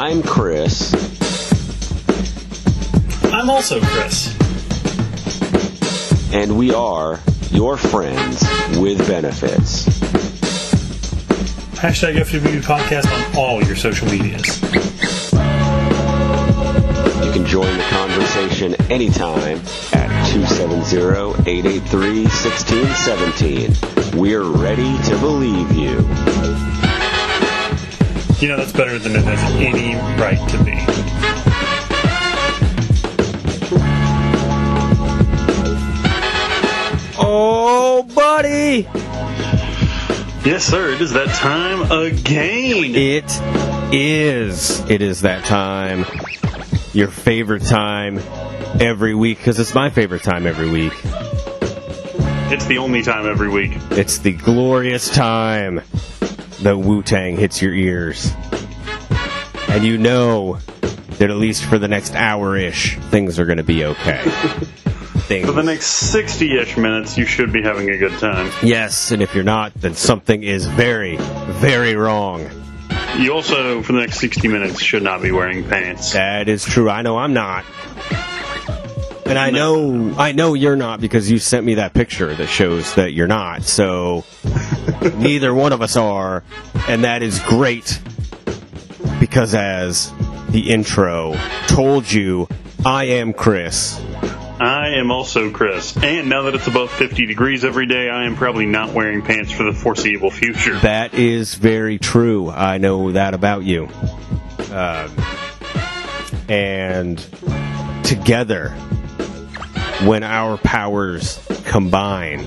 I'm Chris. I'm also Chris. And we are your friends with benefits. Hashtag FWB podcast on all your social medias. You can join the conversation anytime at 270-883-1617. We're ready to believe you. You know, that's better than it has any right to be. Oh, buddy! Yes, sir. It is that time again. It is. It is that time. Your favorite time every week, because it's my favorite time every week. It's the only time every week. It's the glorious time that Wu Tang hits your ears. And you know that at least for the next hour ish, things are going to be okay. things. For the next 60 ish minutes, you should be having a good time. Yes, and if you're not, then something is very, very wrong. You also, for the next 60 minutes, should not be wearing pants. That is true. I know I'm not. And I know I know you're not because you sent me that picture that shows that you're not. So neither one of us are, and that is great because as the intro told you, I am Chris. I am also Chris. And now that it's above 50 degrees every day, I am probably not wearing pants for the foreseeable future. That is very true. I know that about you. Um, and together, when our powers combine,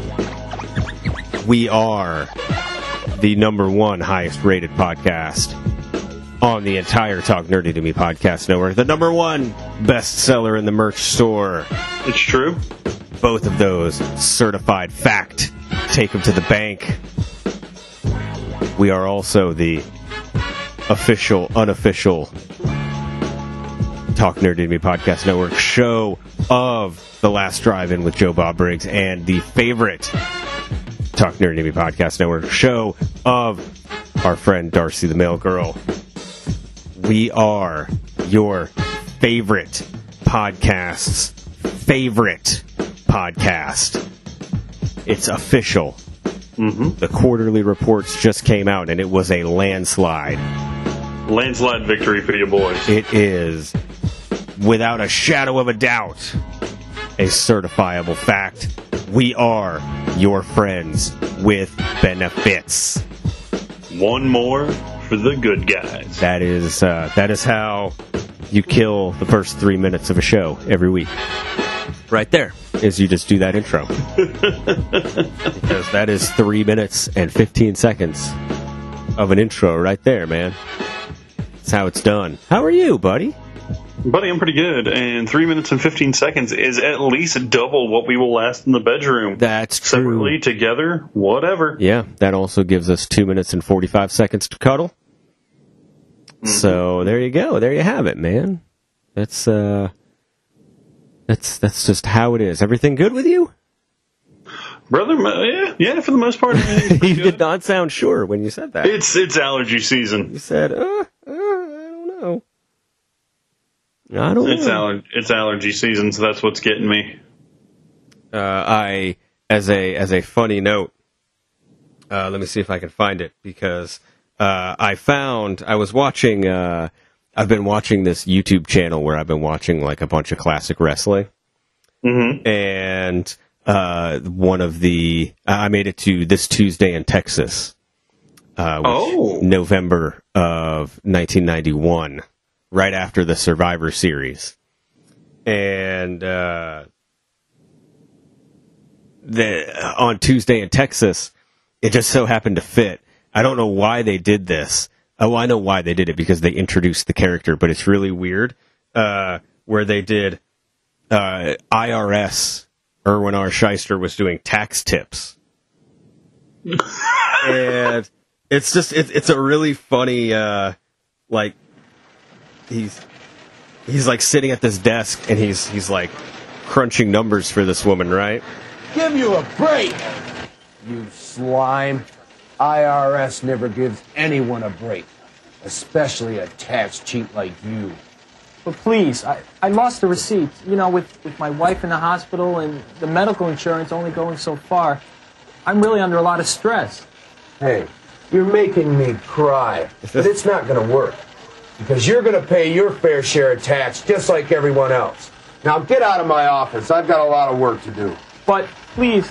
we are the number one highest rated podcast on the entire Talk Nerdy to Me podcast network. The number one bestseller in the merch store. It's true. Both of those certified fact. Take them to the bank. We are also the official, unofficial Talk Nerdy to Me podcast network show of The Last Drive In with Joe Bob Briggs and the favorite Talk Nerdy to Me podcast network show of our friend Darcy the Mail Girl. We are your favorite podcast's favorite podcast. It's official. Mm-hmm. The quarterly reports just came out and it was a landslide. Landslide victory for you boys. It is, without a shadow of a doubt, a certifiable fact. We are your friends with benefits. One more for the good guys. That is uh, that is how you kill the first three minutes of a show every week. Right there is you just do that intro because that is three minutes and fifteen seconds of an intro right there, man. That's how it's done. How are you, buddy? Buddy, I'm pretty good. And 3 minutes and 15 seconds is at least double what we will last in the bedroom. That's true. Separately, together, whatever. Yeah, that also gives us two minutes and forty-five seconds to cuddle. So there you go. There you have it, man. That's uh, that's that's just how it is. Everything good with you? Brother, yeah, yeah, for the most part. you pretty did not sound sure when you said that. It's it's allergy season. you said, uh, uh, I don't know. I don't It's know. aller- it's allergy season, so that's what's getting me. uh, I as a as a funny note. Uh, let me see if I can find it because uh, I found I was watching. Uh, I've been watching this YouTube channel where I've been watching like a bunch of classic wrestling, Mm-hmm. and uh, one of the I made it to this Tuesday in Texas, uh, which- Oh. November of 1991, right after the Survivor Series, and uh, the on Tuesday in Texas, it just so happened to fit. I don't know why they did this. Oh, I know why they did it because they introduced the character, but it's really weird. Uh, where they did uh, IRS, Irwin R. Schyster was doing tax tips, and it's just it's it's a really funny uh, like he's he's like sitting at this desk and he's he's like crunching numbers for this woman, right? Give you a break, you slime. IRS never gives anyone a break. especially a tax cheat like you. But please, I, I lost the receipt. You know, with, with my wife in the hospital and the medical insurance only going so far, I'm really under a lot of stress. Hey, you're making me cry, but it's not going to work. Because you're going to pay your fair share of tax just like everyone else. Now get out of my office. I've got a lot of work to do. But please,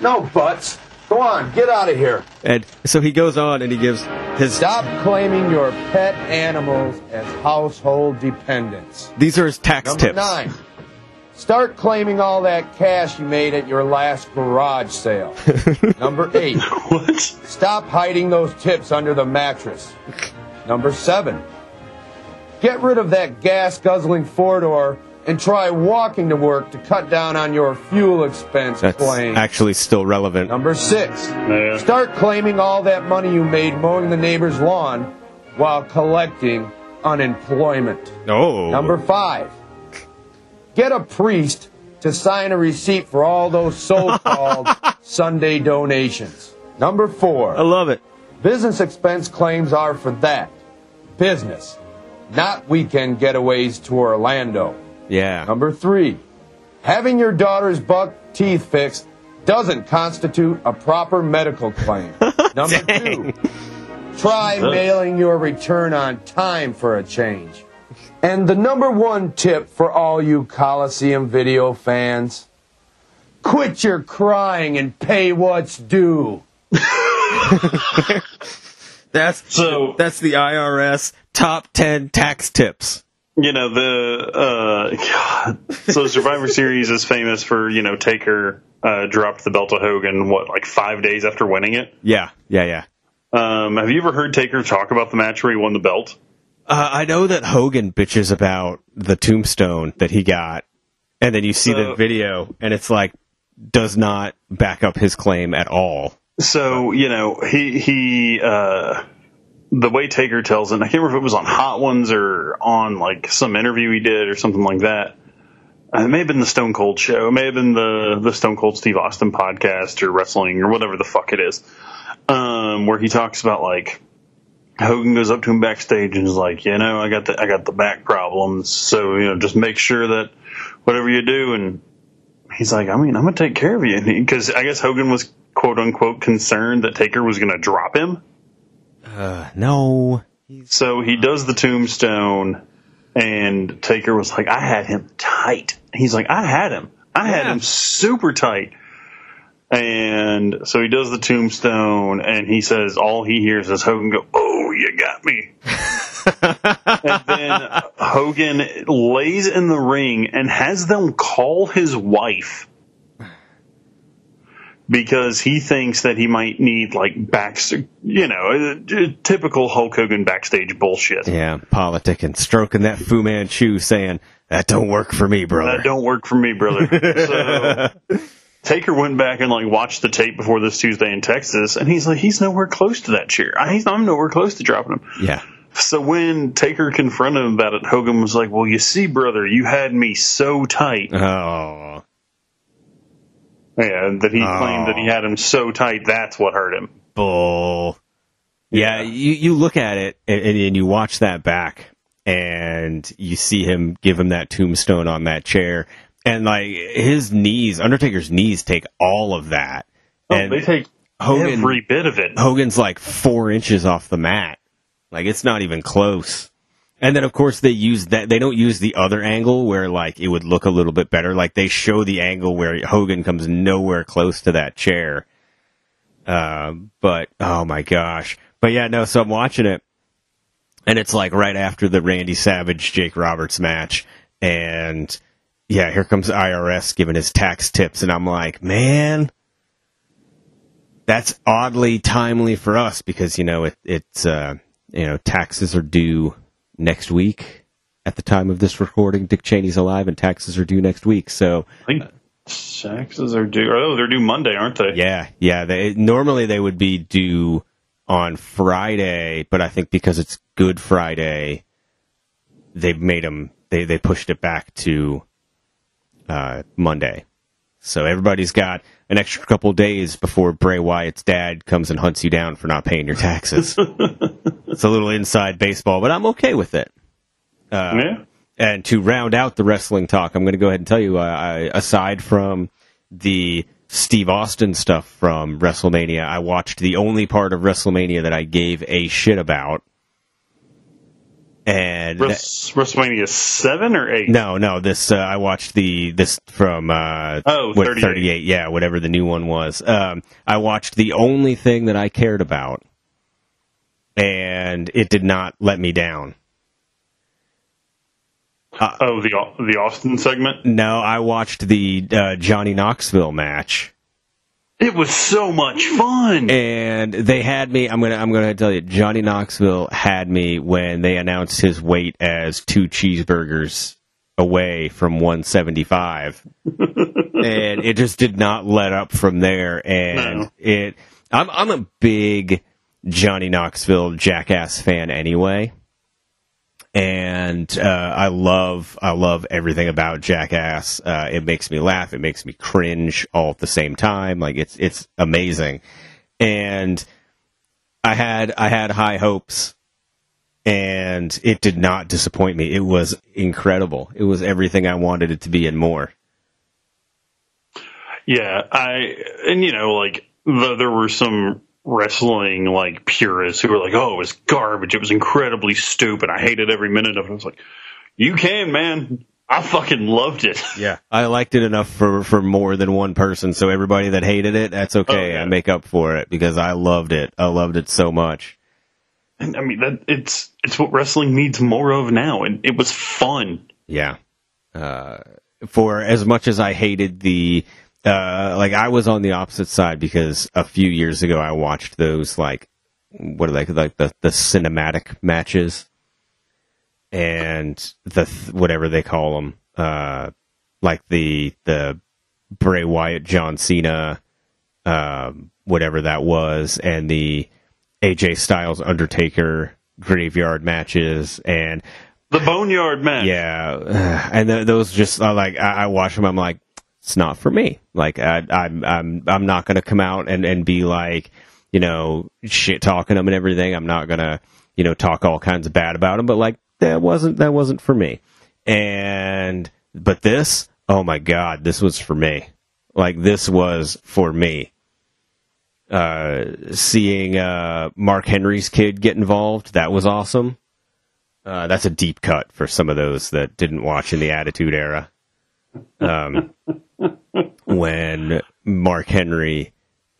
No buts. Go on, get out of here. And so he goes on and he gives his. Stop claiming your pet animals as household dependents. These are his tax tips. Number tips. nine. Start claiming all that cash you made at your last garage sale. Number eight. What? Stop hiding those tips under the mattress. Number seven. Get rid of that gas guzzling four door and try walking to work to cut down on your fuel expense That's claim. actually still relevant. Number six. Yeah. Start claiming all that money you made mowing the neighbor's lawn while collecting unemployment. Oh. Number five, get a priest to sign a receipt for all those so-called Sunday donations. Number four, I love it. business expense claims are for that. Business, not weekend getaways to Orlando. Yeah. Number three, having your daughter's buck teeth fixed doesn't constitute a proper medical claim. Number two, try mailing your return on time for a change. And the number one tip for all you Coliseum video fans quit your crying and pay what's due. That's So- that's the IRS top ten tax tips. You know the uh, God. so Survivor Series is famous for you know Taker uh, dropped the belt to Hogan what like five days after winning it. Yeah, yeah, yeah. Um, have you ever heard Taker talk about the match where he won the belt? Uh, I know that Hogan bitches about the tombstone that he got, and then you see the video, and it's like does not back up his claim at all. So you know he he uh, the way Taker tells it. I can't remember if it was on Hot Ones or on like some interview he did or something like that. Uh, It may have been the Stone Cold show. It may have been the the Stone Cold Steve Austin podcast or wrestling or whatever the fuck it is. Um, where he talks about like Hogan goes up to him backstage and is like, you know, I got the I got the back problems, so you know, just make sure that whatever you do and he's like, I mean, I'm gonna take care of you because I guess Hogan was quote unquote concerned that Taker was gonna drop him. Uh, no. So he does the tombstone, and Taker was like, I had him tight. He's like, I had him. I had Yeah. him super tight. And so he does the tombstone, and he says, all he hears is Hogan go, Oh, you got me. and then Hogan lays in the ring and has them call his wife because he thinks that he might need like back, you know, uh, typical Hulk Hogan backstage bullshit. Yeah, politic and stroking that Fu Manchu, saying that don't work for me, brother. That don't work for me, brother. So Taker went back and like watched the tape before this Tuesday in Texas, and he's like, he's nowhere close to that chair. I, I'm nowhere close to dropping him. yeah. So when Taker confronted him about it, Hogan was like, "Well, you see, brother, you had me so tight." Oh. Yeah, that he Oh. claimed that he oh. had him so tight. That's what hurt him. bull. Yeah, you, you look at it and, and you watch that back and you see him give him that tombstone on that chair and like his knees, Undertaker's knees take all of that. Oh, and oh, they take Hogan- every bit of it. Hogan's like four inches off the mat. Like it's not even close. And then of course they use that, they don't use the other angle where like it would look a little bit better. Like they show the angle where Hogan comes nowhere close to that chair. Uh, but oh my gosh. But yeah, no, so I'm watching it and it's like right after the Randy Savage Jake Roberts match and yeah, here comes IRS giving his tax tips and I'm like, man, that's oddly timely for us because you know it, it's uh, you know taxes are due next week at the time of this recording. Dick Cheney's alive, and taxes are due next week. So I think taxes are due. Oh, they're due Monday, aren't they? yeah, yeah. They normally they would be due on Friday, but I think because it's Good Friday, they've made them. They they pushed it back to uh, Monday. So everybody's got an extra couple days before Bray Wyatt's dad comes and hunts you down for not paying your taxes. it's a little inside baseball, but I'm okay with it. Uh, yeah. And to round out the wrestling talk, I'm going to go ahead and tell you, uh, I, aside from the Steve Austin stuff from WrestleMania, I watched the only part of WrestleMania that I gave a shit about. And Wres- WrestleMania seven or eight? no, no, this uh, I watched the this from uh, Oh, what, 38. 38, yeah, whatever the new one was. Um, I watched the only thing that I cared about, and it did not let me down. Oh, the the Austin segment. No, I watched the uh, Johnny Knoxville match, It was so much fun. and they had me. I'm gonna I'm gonna tell you, Johnny Knoxville had me when they announced his weight as two cheeseburgers away from 175, and it just did not let up from there. And No. it, I'm I'm a big Johnny Knoxville Jackass fan anyway. And uh, I love I love everything about Jackass. Uh, it makes me laugh. It makes me cringe all at the same time. Like it's it's amazing. And I had I had high hopes, and it did not disappoint me. It was incredible. It was everything I wanted it to be and more. Yeah, I and you know like the, there were some wrestling like purists who were like, "Oh, it was garbage. It was incredibly stupid. I hated every minute of it." I was like, "You can, man. I fucking loved it." Yeah, I liked it enough for for more than one person. So everybody that hated it, that's okay. Oh, yeah. I make up for it because I loved it. I loved it so much. And, I mean, that it's it's what wrestling needs more of now, and it was fun. Yeah. Uh, for as much as I hated the, uh, like I was on the opposite side because a few years ago I watched those like, what are they like the the cinematic matches, and the th- whatever they call them, uh, like the the Bray Wyatt John Cena, um, whatever that was, and the AJ Styles Undertaker graveyard matches and The Boneyard match. yeah, and th- those just uh, like I, I watch them. I'm like, it's not for me. Like I, I'm I'm I'm not gonna come out and and be like, you know, shit talking them and everything. I'm not gonna you know talk all kinds of bad about them. But like that wasn't that wasn't for me. And but this, oh my god, this was for me. Like this was for me. Uh, seeing uh Mark Henry's kid get involved, that was awesome. Uh, that's a deep cut for some of those that didn't watch in the Attitude Era. Um, when Mark Henry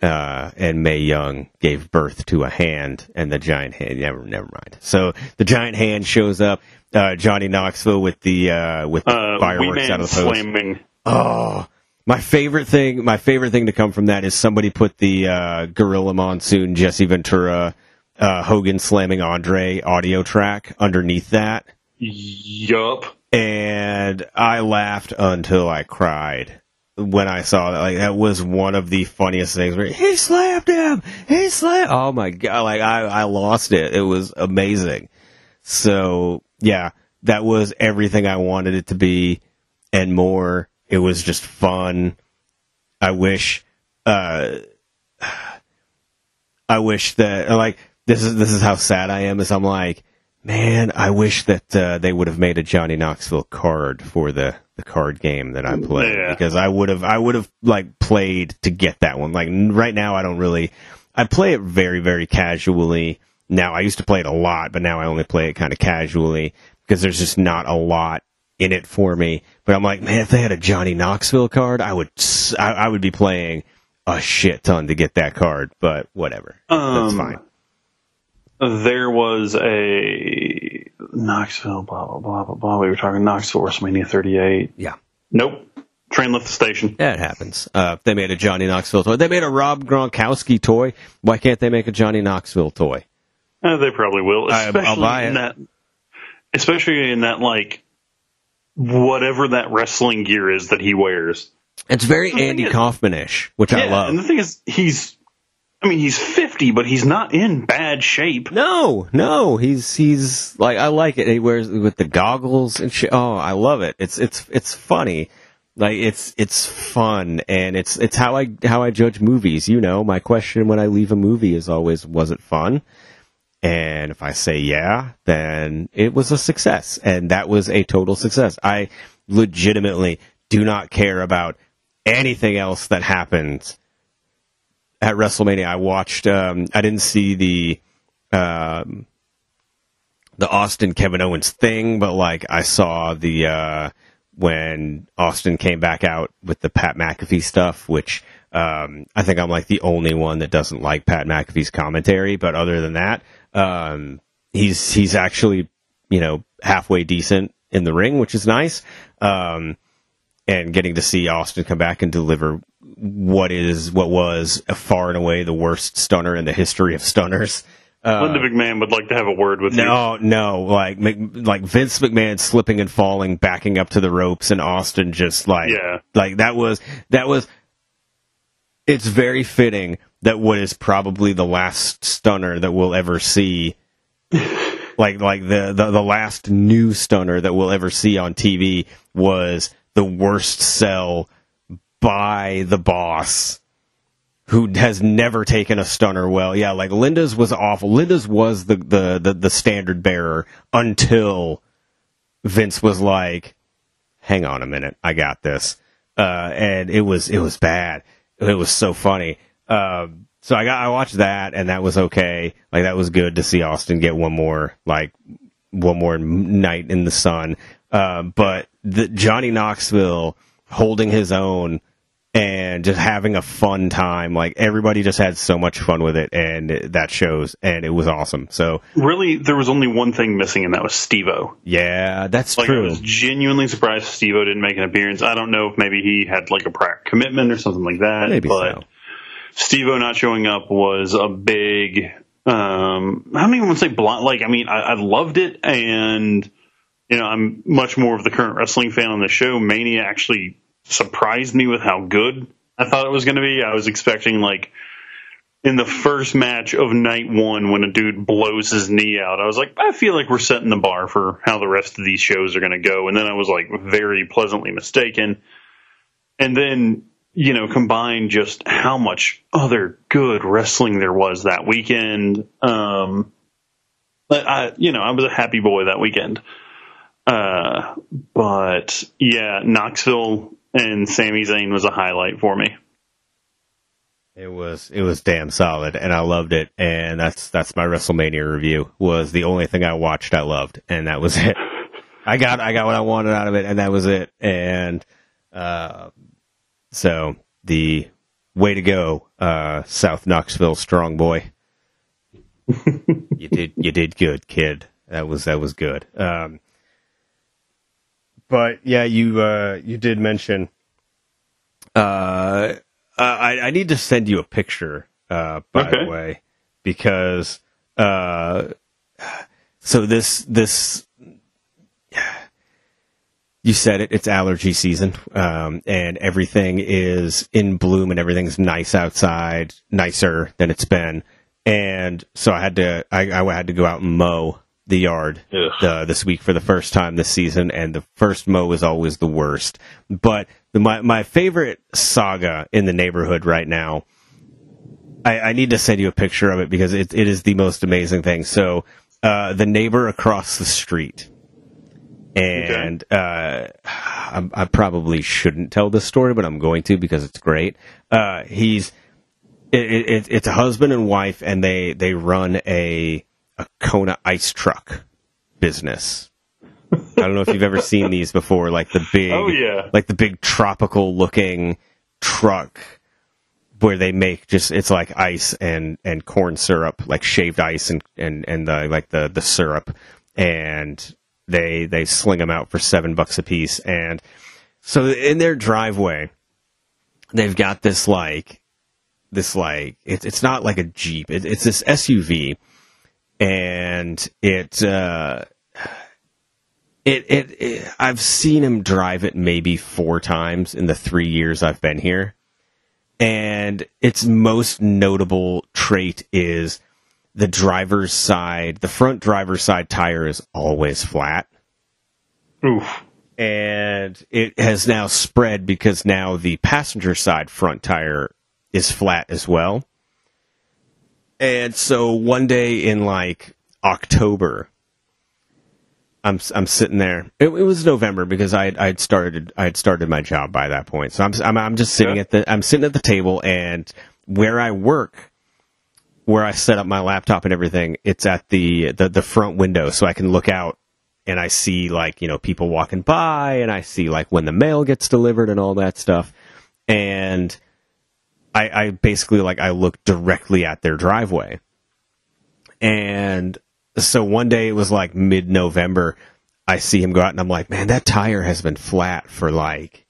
uh, and Mae Young gave birth to a hand, and the giant hand. Never, never mind. So the giant hand shows up. Uh, Johnny Knoxville with the uh, with the Uh, fireworks out of the post. slamming. Oh, my favorite thing, my favorite thing to come from that is somebody put the uh, Gorilla Monsoon, Jesse Ventura, uh, Hogan slamming Andre audio track underneath that, Yup. And I laughed until I cried when I saw that. Like that was one of the funniest things. Where he slapped him, he slapped. Oh my god! Like I, I lost it. It was amazing. So yeah, that was everything I wanted it to be and more. It was just fun. I wish, uh, I wish that like this is this is how sad I am. Is I'm like, man, I wish that uh, they would have made a Johnny Knoxville card for the the card game that I play Yeah. because I would have I would have like played to get that one. Like n- right now, I don't really. I play it very very casually. Now I used to play it a lot, but now I only play it kind of casually because there's just not a lot in it for me. But I'm like, man, if they had a Johnny Knoxville card, I would s- I, I would be playing a shit ton to get that card. But whatever, that's Um, fine. There was a Knoxville, blah blah blah blah blah. We were talking Knoxville WrestleMania 38. Yeah. Nope. Train left the station. Yeah, it happens. Uh, they made a Johnny Knoxville toy. They made a Rob Gronkowski toy. Why can't they make a Johnny Knoxville toy? Uh, they probably will, I- I'll especially buy in that, especially in that like whatever that wrestling gear is that he wears. It's very Andy is- Kaufman-ish, which I love. and the thing is, he's, I mean, he's 50, but he's not in bad shape. No, no, he's he's like I like it. He wears with the goggles and. Oh, I love it. It's it's it's funny. Like it's it's fun and it's it's how I how I judge movies. You know, my question when I leave a movie is always was it fun? And if I say yeah, then it was a success. And that was a total success. I legitimately do not care about anything else that happens at WrestleMania. I watched, um, I didn't see the, um, the Austin Kevin Owens thing, but like I saw the, uh, when Austin came back out with the Pat McAfee stuff, which, um, I think I'm like the only one that doesn't like Pat McAfee's commentary, but other than that, um, he's, he's actually, you know, halfway decent in the ring, which is nice. Um, and getting to see Austin come back and deliver what is what was far and away the worst stunner in the history of stunners. Uh, Linda McMahon would like to have a word with no, you. No, no, like like Vince McMahon slipping and falling, backing up to the ropes, and Austin just like yeah. like that was that was. It's very fitting that what is probably the last stunner that we'll ever see, like like the, the the last new stunner that we'll ever see on TV was the worst sell by the boss who has never taken a stunner well. Yeah, like Linda's was awful. Linda's was the, the, the, the, standard bearer until Vince was like, hang on a minute, I got this. Uh, and it was, it was bad. It was so funny. Uh, so I got, I watched that and that was okay. Like that was good to see Austin get one more, like, one more night in the sun. Uh, but the Johnny Knoxville holding his own and just having a fun time. Like everybody just had so much fun with it, and that shows, and it was awesome. So really, there was only one thing missing, and that was Stevo. Yeah, that's like, true. I was genuinely surprised Stevo didn't make an appearance. I don't know if maybe he had like a prior commitment or something like that. Maybe but so. Stevo not showing up was a big. Um, I don't even want to say blind. Like, I mean, I, I loved it, and you know, I'm much more of the current wrestling fan on the show. Mania actually surprised me with how good I thought it was going to be. I was expecting like in the first match of night one when a dude blows his knee out, I was like, I feel like we're setting the bar for how the rest of these shows are going to go. And then I was like very pleasantly mistaken. And then, you know, combine just how much other good wrestling there was that weekend. Um, but I, you know, I was a happy boy that weekend. Uh, but yeah, Knoxville and Sami Zayn was a highlight for me. It was it was damn solid, and I loved it. And that's that's my WrestleMania review. Was the only thing I watched I loved, and that was it. I got I got what I wanted out of it, and that was it. And uh, so the way to go, uh, South Knoxville strong boy. you did you did good, kid. That was that was good. Um, but yeah, you uh, you did mention. Uh, I I need to send you a picture. Uh, by okay. the way, because uh, so this this you said it. It's allergy season, um, and everything is in bloom, and everything's nice outside, nicer than it's been. And so I had to, I, I had to go out and mow the yard uh, this week for the first time this season, and the first mow is always the worst. But the, my my favorite saga in the neighborhood right now, I, I, need to send you a picture of it because it it is the most amazing thing. So uh, the neighbor across the street, and okay. uh, I, I, probably shouldn't tell this story, but I'm going to because it's great. Uh, he's it, it, it's a husband and wife, and they they run a a Kona ice truck business. I don't know if you've ever seen these before, like the big, oh yeah, like the big tropical looking truck where they make just it's like ice and and corn syrup, like shaved ice and and and the like the the syrup, and they they sling them out for seven bucks a piece, and so in their driveway, they've got this like this like it's it's not like a jeep, it, it's this SUV and it, uh, it, it, it, I've seen him drive it maybe four times in the three years I've been here. And its most notable trait is the driver's side, the front driver's side tire is always flat. Oof. And it has now spread because now the passenger side front tire is flat as well. And so one day in like October. I'm I'm sitting there. It, it was November because I I had started I had started my job by that point. So I'm I'm, I'm just sitting Yeah. at the I'm sitting at the table and where I work, where I set up my laptop and everything, it's at the the, the front window, so I can look out and I see like you know people walking by and I see like when the mail gets delivered and all that stuff, and I, I basically like I look directly at their driveway, and so one day it was like mid November. I see him go out and I'm like, man, that tire has been flat for like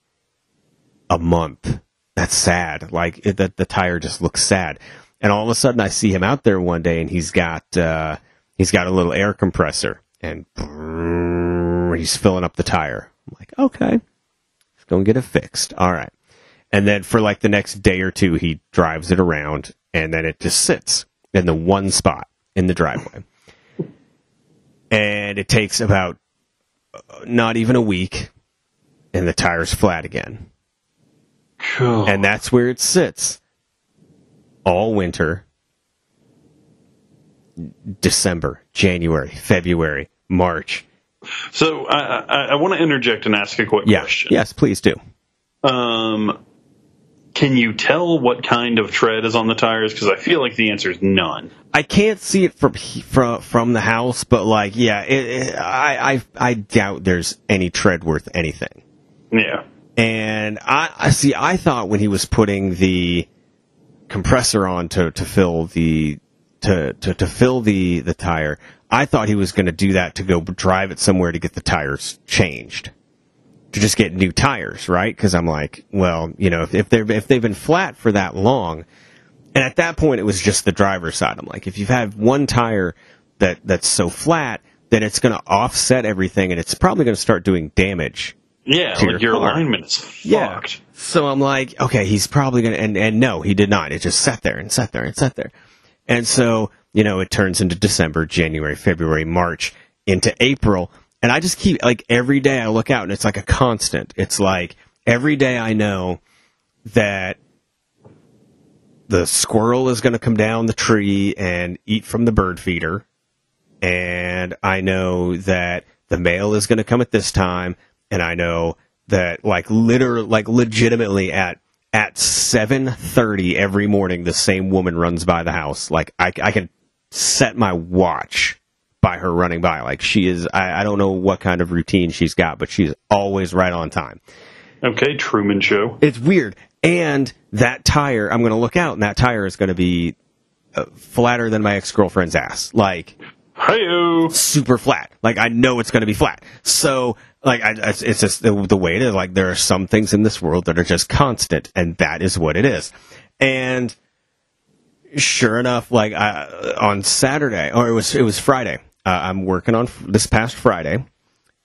a month. That's sad. Like it, the, the tire just looks sad. And all of a sudden I see him out there one day and he's got, uh, he's got a little air compressor and he's filling up the tire. I'm like, okay, let's go and get it fixed. All right. And then for like the next day or two, he drives it around and then it just sits in the one spot in the driveway. and it takes about uh, not even a week and the tire's flat again. Cool. And that's where it sits all winter. December, January, February, March. so I, I, I want to interject and ask a quick Yeah. question. Yes, please do. Um, can you tell what kind of tread is on the tires? Because I feel like the answer is none. I can't see it from from from the house, but like, yeah, it, it, I, I I doubt there's any tread worth anything. Yeah. And I, I see. I thought when he was putting the compressor on to, to fill the to, to, to fill the, the tire, I thought he was going to do that to go drive it somewhere to get the tires changed, to just get new tires, right? Because I'm like, well, you know, if, if they're if they've been flat for that long, and at that point it was just the driver's side. I'm like, if you've had one tire that that's so flat, then it's going to offset everything, and it's probably going to start doing damage Yeah, To like your your alignment is fucked. yeah. So I'm like, okay, he's probably gonna, and, and no, he did not. It just sat there and sat there and sat there. And so, you know, it turns into December, January, February, March, into April. And I just keep, like, every day I look out and it's like a constant. It's like, every day I know that the squirrel is gonna come down the tree and eat from the bird feeder. And I know that the mail is gonna come at this time. And I know that like literally like legitimately at at 7:30 every morning the same woman runs by the house like I, I can set my watch by her running by like she is I, I don't know what kind of routine she's got but she's always right on time Okay, Truman Show. it's weird and that tire I'm going to look out and that tire is going to be uh, flatter than my ex-girlfriend's ass like Hey-o. super flat. Like I know it's going to be flat. So like I, it's it's just the, the way it is. Like there are some things in this world that are just constant, and that is what it is. And sure enough, like I, on Saturday, or it was it was Friday. Uh, I'm working on f- this past Friday,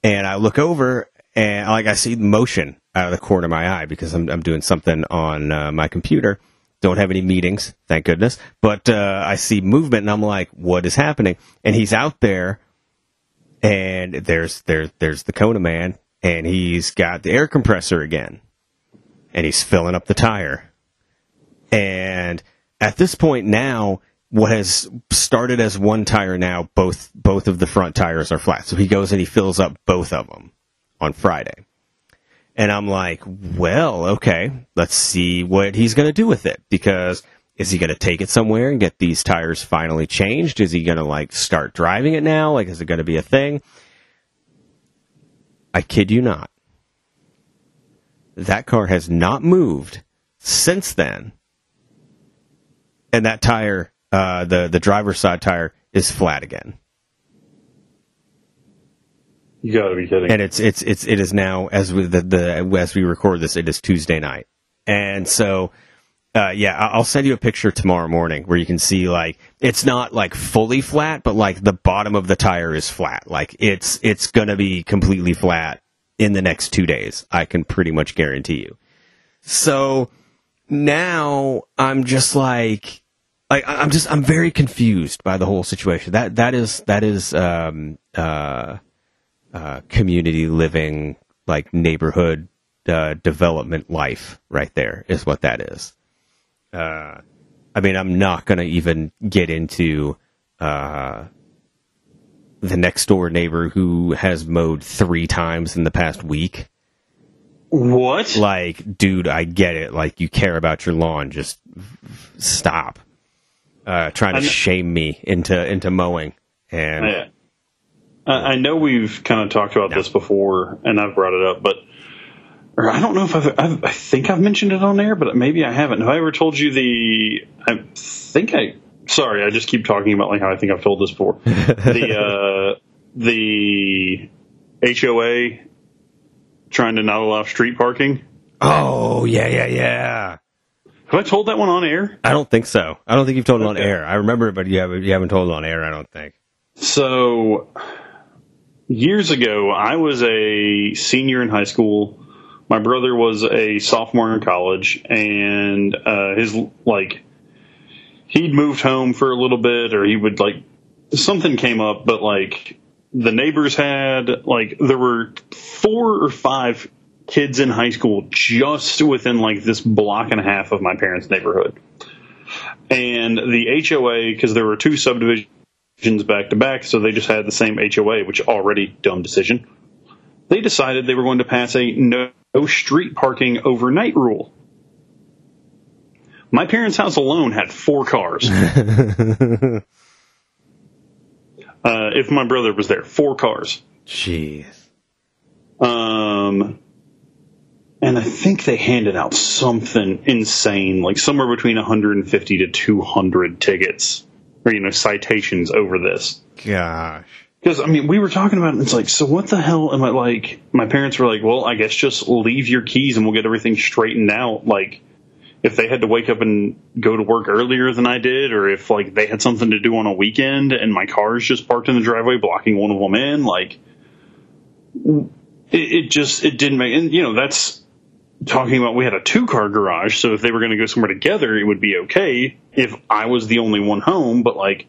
and I look over and like I see motion out of the corner of my eye because I'm I'm doing something on uh, my computer. Don't have any meetings, thank goodness. But uh, I see movement, and I'm like, "What is happening?" And he's out there, and there's there there's the Kona man, and he's got the air compressor again, and he's filling up the tire. And at this point now, what has started as one tire now, both both of the front tires are flat. So he goes and he fills up both of them on Friday. And I'm like, well, okay, let's see what he's going to do with it because is he going to take it somewhere and get these tires finally changed? Is he going to like start driving it now? Like, is it going to be a thing? I kid you not. That car has not moved since then. And that tire, uh, the, the driver's side tire is flat again. You gotta be kidding. and it's it's it's it is now as we the, the as we record this it is Tuesday night, and so uh, yeah I'll send you a picture tomorrow morning where you can see like it's not like fully flat, but like the bottom of the tire is flat, like it's it's gonna be completely flat in the next two days. I can pretty much guarantee you. So now I'm just like like I'm just I'm very confused by the whole situation. That that is that is um uh uh, community living, like neighborhood uh, development life, right there is what that is. Uh, I mean, I'm not going to even get into uh, the next door neighbor who has mowed three times in the past week. What? Like, dude, I get it. Like, you care about your lawn. Just stop. Uh, trying to shame me into into mowing. And Yeah. I I know we've kind of talked about this before, and I've brought it up, but or I don't know if I've, I've I think I've mentioned it on air, but maybe I haven't. Have I ever told you the? I think I. Sorry, I just keep talking about like how I think I've told this before. the uh, the HOA trying to not allow street parking. oh yeah, yeah, yeah. Have I told that one on air? I don't think so. I don't think you've told it on air. I remember it, but you haven't you haven't told it on air. I don't think. So years ago, I was a senior in high school. My brother was a sophomore in college, and uh, his like he'd moved home for a little bit, or he would like something came up, but like the neighbors had like there were four or five kids in high school just within like this block and a half of my parents' neighborhood. And the HOA, because there were two subdivisions back to back, so they just had the same HOA, which already dumb decision. They decided they were going to pass a no street parking overnight rule. My parents' house alone had four cars. uh, if my brother was there, four cars. Jeez. Um, and I think they handed out something insane, like somewhere between 150 to 200 tickets or you know citations over this. Gosh. Because I mean, we were talking about it. And it's like, so what the hell am I like? My parents were like, well, I guess just leave your keys and we'll get everything straightened out. Like, if they had to wake up and go to work earlier than I did, or if like they had something to do on a weekend and my car's just parked in the driveway blocking one of them in, like, it, it just it didn't make. And you know, that's talking about we had a two car garage, so if they were going to go somewhere together, it would be okay if I was the only one home. But like,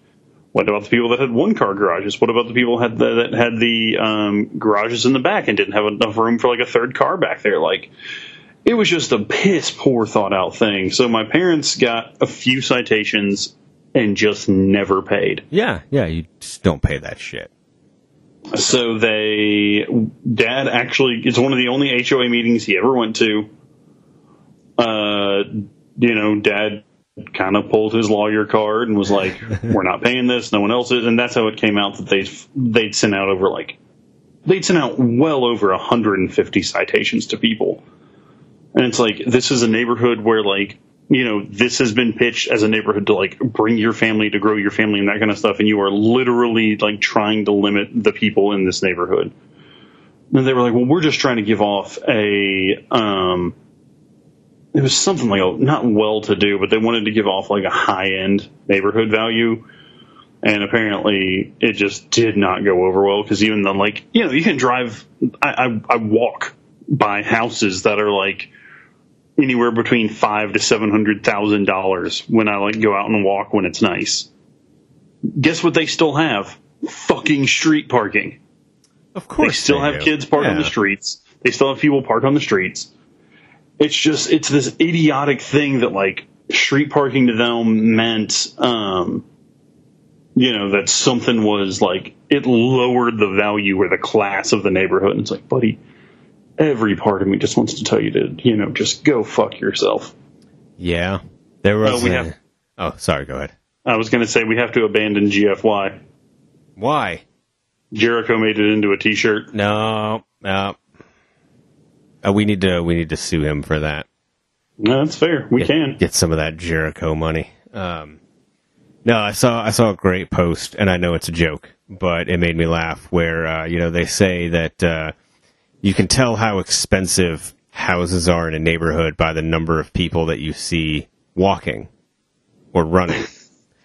what about the people that had one car garages? What about the people had the, that had the um, garages in the back and didn't have enough room for like a third car back there? Like, it was just a piss poor thought out thing. So my parents got a few citations and just never paid. Yeah, yeah. You just don't pay that shit. So they, dad actually, it's one of the only HOA meetings he ever went to. Uh, you know, dad kind of pulled his lawyer card and was like, "We're not paying this. No one else is." And that's how it came out that they they'd sent out over like they'd sent out well over 150 citations to people. And it's like this is a neighborhood where like you know this has been pitched as a neighborhood to like bring your family to grow your family and that kind of stuff, and you are literally like trying to limit the people in this neighborhood. And they were like, "Well, we're just trying to give off a." Um, it was something like a, not well to do, but they wanted to give off like a high end neighborhood value. And apparently it just did not go over well because even the like, you know, you can drive, I, I, I walk by houses that are like anywhere between five to seven hundred thousand dollars when I like go out and walk when it's nice. Guess what they still have? Fucking street parking. Of course, They still have do. kids parked on the streets. They still have people parked on the streets. It's just it's this idiotic thing that like street parking to them meant um you know that something was like it lowered the value or the class of the neighborhood. And it's like, buddy, every part of me just wants to tell you to, you know, just go fuck yourself. Yeah, there was. we a- have- Oh, sorry. Go ahead. I was gonna say we have to abandon GFY. Why? Jericho made it into a t shirt. No, no. Uh, we need to. We need to sue him for that. No, that's fair. We get, can. get some of that Jericho money. Um, no, I saw I saw a great post, and I know it's a joke, but it made me laugh. Where uh, you know they say that uh, you can tell how expensive houses are in a neighborhood by the number of people that you see walking or running.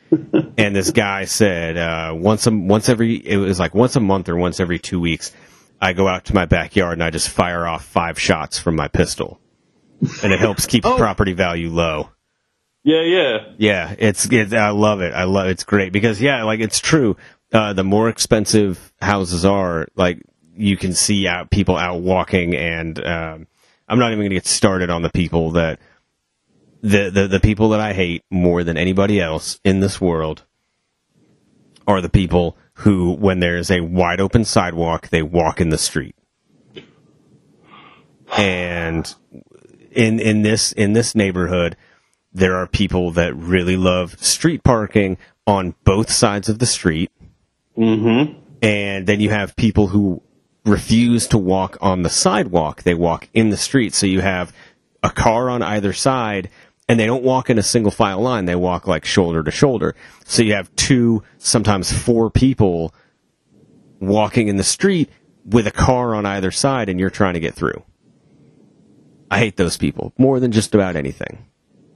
and this guy said uh, once a once every it was like once a month or once every two weeks, I go out to my backyard and I just fire off five shots from my pistol, and it helps keep property value low. Yeah, yeah. Yeah, it's it, I love it. I love it's great because yeah, like it's true. Uh, the more expensive houses are, like you can see out people out walking, and um, I'm not even going to get started on the people that the, the the people that I hate more than anybody else in this world are the people who, when there's a wide open sidewalk, they walk in the street. And in in this in this neighborhood, there are people that really love street parking on both sides of the street. Mm-hmm. And then you have people who refuse to walk on the sidewalk. They walk in the street. So you have a car on either side and they don't walk in a single file line. They walk like shoulder to shoulder. So you have two, sometimes four people walking in the street with a car on either side and you're trying to get through. I hate those people more than just about anything.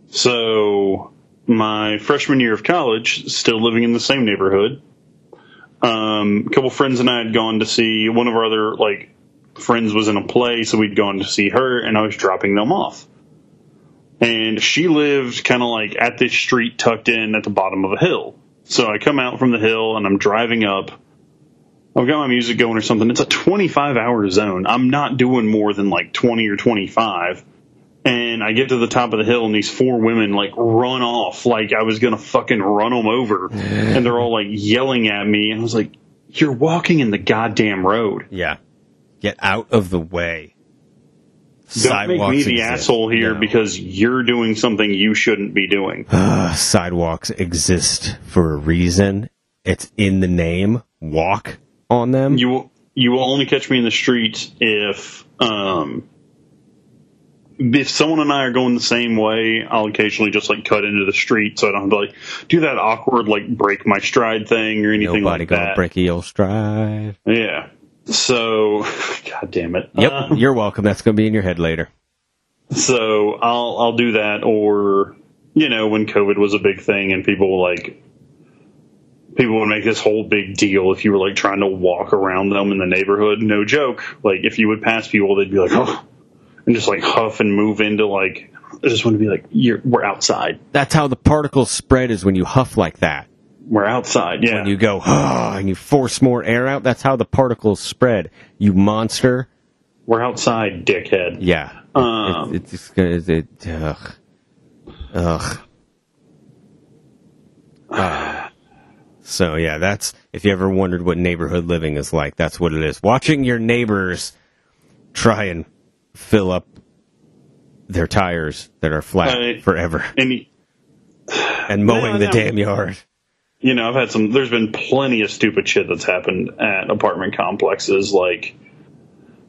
So, my freshman year of college, still living in the same neighborhood. Um, a couple friends and I had gone to see one of our other like friends was in a play, so we'd gone to see her, and I was dropping them off. And she lived kind of like at this street tucked in at the bottom of a hill. So I come out from the hill and I'm driving up. I've got my music going or something. It's a 25 hour zone. I'm not doing more than like 20 or 25. And I get to the top of the hill and these four women like run off like I was to fucking run them over. and they're all like yelling at me. And I was like, you're walking in the goddamn road. Yeah. Get out of the way. Don't make me the exist. asshole here No. because you're doing something you shouldn't be doing. Uh, sidewalks exist for a reason. It's in the name. Walk on them. You will, you will only catch me in the streets if um if someone and I are going the same way, I'll occasionally just like cut into the street so I don't have to like do that awkward like break my stride thing or anything Nobody like gonna that. break your stride. Yeah. So, god damn it. Yep, Um, you're welcome. That's gonna be in your head later. So I'll I'll do that, or you know, when COVID was a big thing and people like people would make this whole big deal if you were like trying to walk around them in the neighborhood. No joke. Like if you would pass people, they'd be like, oh, and just like huff and move into like. I just want to be like, you're, we're outside. That's how the particles spread is when you huff like that. We're outside. Yeah. When you go, ah, and you force more air out, that's how the particles spread. You monster. we're outside, dickhead. Yeah. Um, it's, it's, it's, it, ugh. Ugh. Ah. So yeah, that's if you ever wondered what neighborhood living is like, that's what it is. Watching your neighbors try and fill up their tires that are flat Right. forever And and mowing No, the no. damn yard. you know, I've had some. There's been plenty of stupid shit that's happened at apartment complexes. Like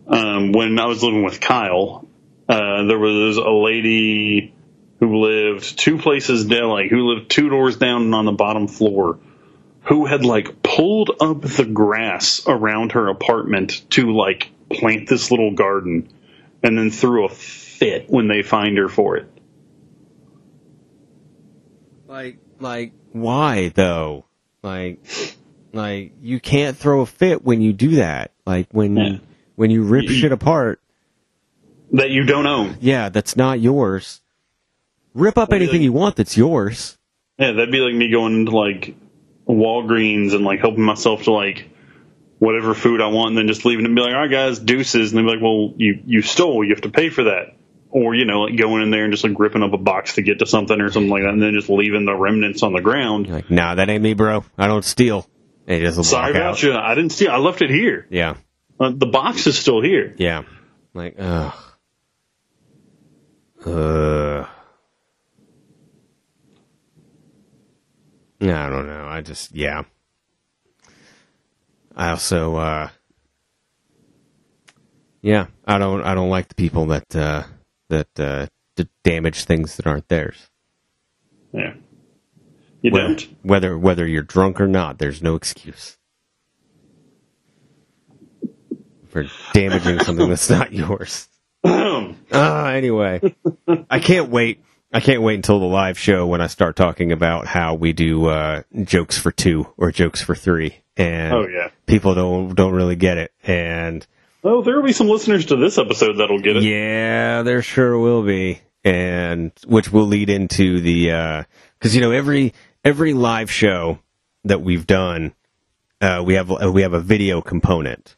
um, when I was living with Kyle, uh, there was a lady who lived two places down, like who lived two doors down and on the bottom floor, who had like pulled up the grass around her apartment to like plant this little garden, and then threw a fit when they fined her for it. Like, like, why though? Like, like you can't throw a fit when you do that. Like when Yeah. when you rip You- shit apart. That you don't own. Yeah, that's not yours. Rip up Well, anything like- you want that's yours. Yeah, that'd be like me going into like Walgreens and like helping myself to like whatever food I want and then just leaving and be like, all right guys, deuces. And they'd be like, well, you, you stole, you have to pay for that. Or, you know, like going in there and just like ripping up a box to get to something or something like that and then just leaving the remnants on the ground. You're like, nah, that ain't me, bro. I don't steal. You just Sorry about out. you. I didn't steal. I left it here. Yeah, Uh, the box is still here. yeah. Like, ugh. Ugh. I don't know. I just, yeah. I also, uh, yeah, I don't, I don't like the people that, uh, that, uh, d- damage things that aren't theirs. Yeah. You Whether, don't? whether, whether you're drunk or not, there's no excuse for damaging something that's not yours. Uh, anyway, I can't wait. I can't wait until the live show when I start talking about how we do uh, jokes for two or jokes for three, and Oh, yeah. people don't don't really get it. And Oh, there will be some listeners to this episode that'll get it. yeah, there sure will be, and which will lead into the because you know every every live show that we've done, uh, we have we have a video component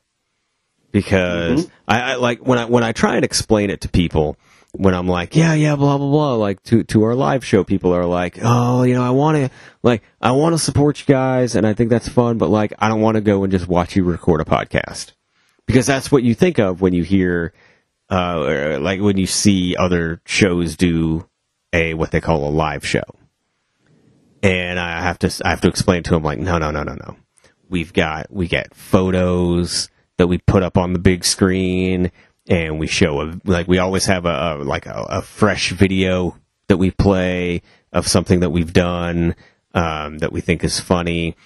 because I, I like when I when I try and explain it to people, when I'm like, yeah, yeah, blah blah blah, like to to our live show, people are like, oh, you know, I want to like I want to support you guys, and I think that's fun, but like I don't want to go and just watch you record a podcast. Because that's what you think of when you hear, uh, like when you see other shows do a what they call a live show, and I have to I have to explain to them like, no, no, no, no, no, we've got we get photos that we put up on the big screen and we show a like we always have a, a like a, a, fresh video that we play of something that we've done um, that we think is funny,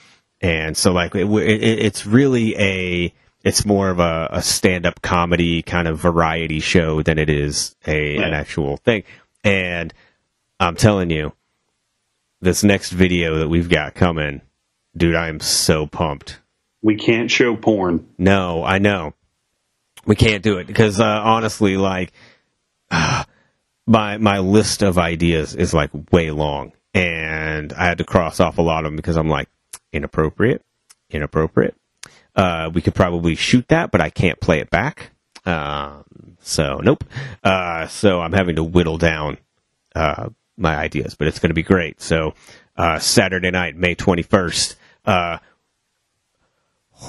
and so like it, it, it's really a it's more of a, a stand up comedy kind of variety show than it is a an actual thing, and I'm telling you, this next video that we've got coming, dude, I am so pumped. We can't show porn. No, I know we can't do it because uh, honestly, like uh, my my list of ideas is like way long, and I had to cross off a lot of them because I'm like inappropriate, inappropriate. Uh, we could probably shoot that, but I can't play it back. Um, so nope. Uh, so I'm having to whittle down uh, my ideas, but it's going to be great. So uh, Saturday night, May 21st.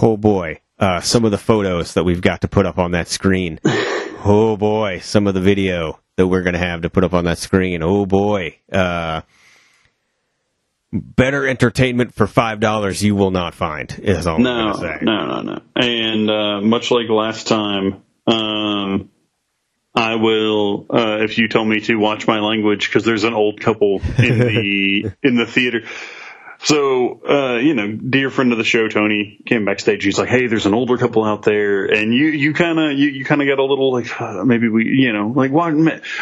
oh boy, uh, some of the photos that we've got to put up on that screen. oh boy, some of the video that we're going to have to put up on that screen. Oh boy. Uh, better entertainment for five dollars you will not find. Is all I'm saying. no, no, no, no. And uh, much like last time, um, I will uh, if you tell me to watch my language because there's an old couple in the in the theater. So, uh, you know, dear friend of the show, Tony came backstage. He's like, "Hey, there's an older couple out there," and you, you kind of, you, you kind of got a little like, uh, maybe we, you know, like, why,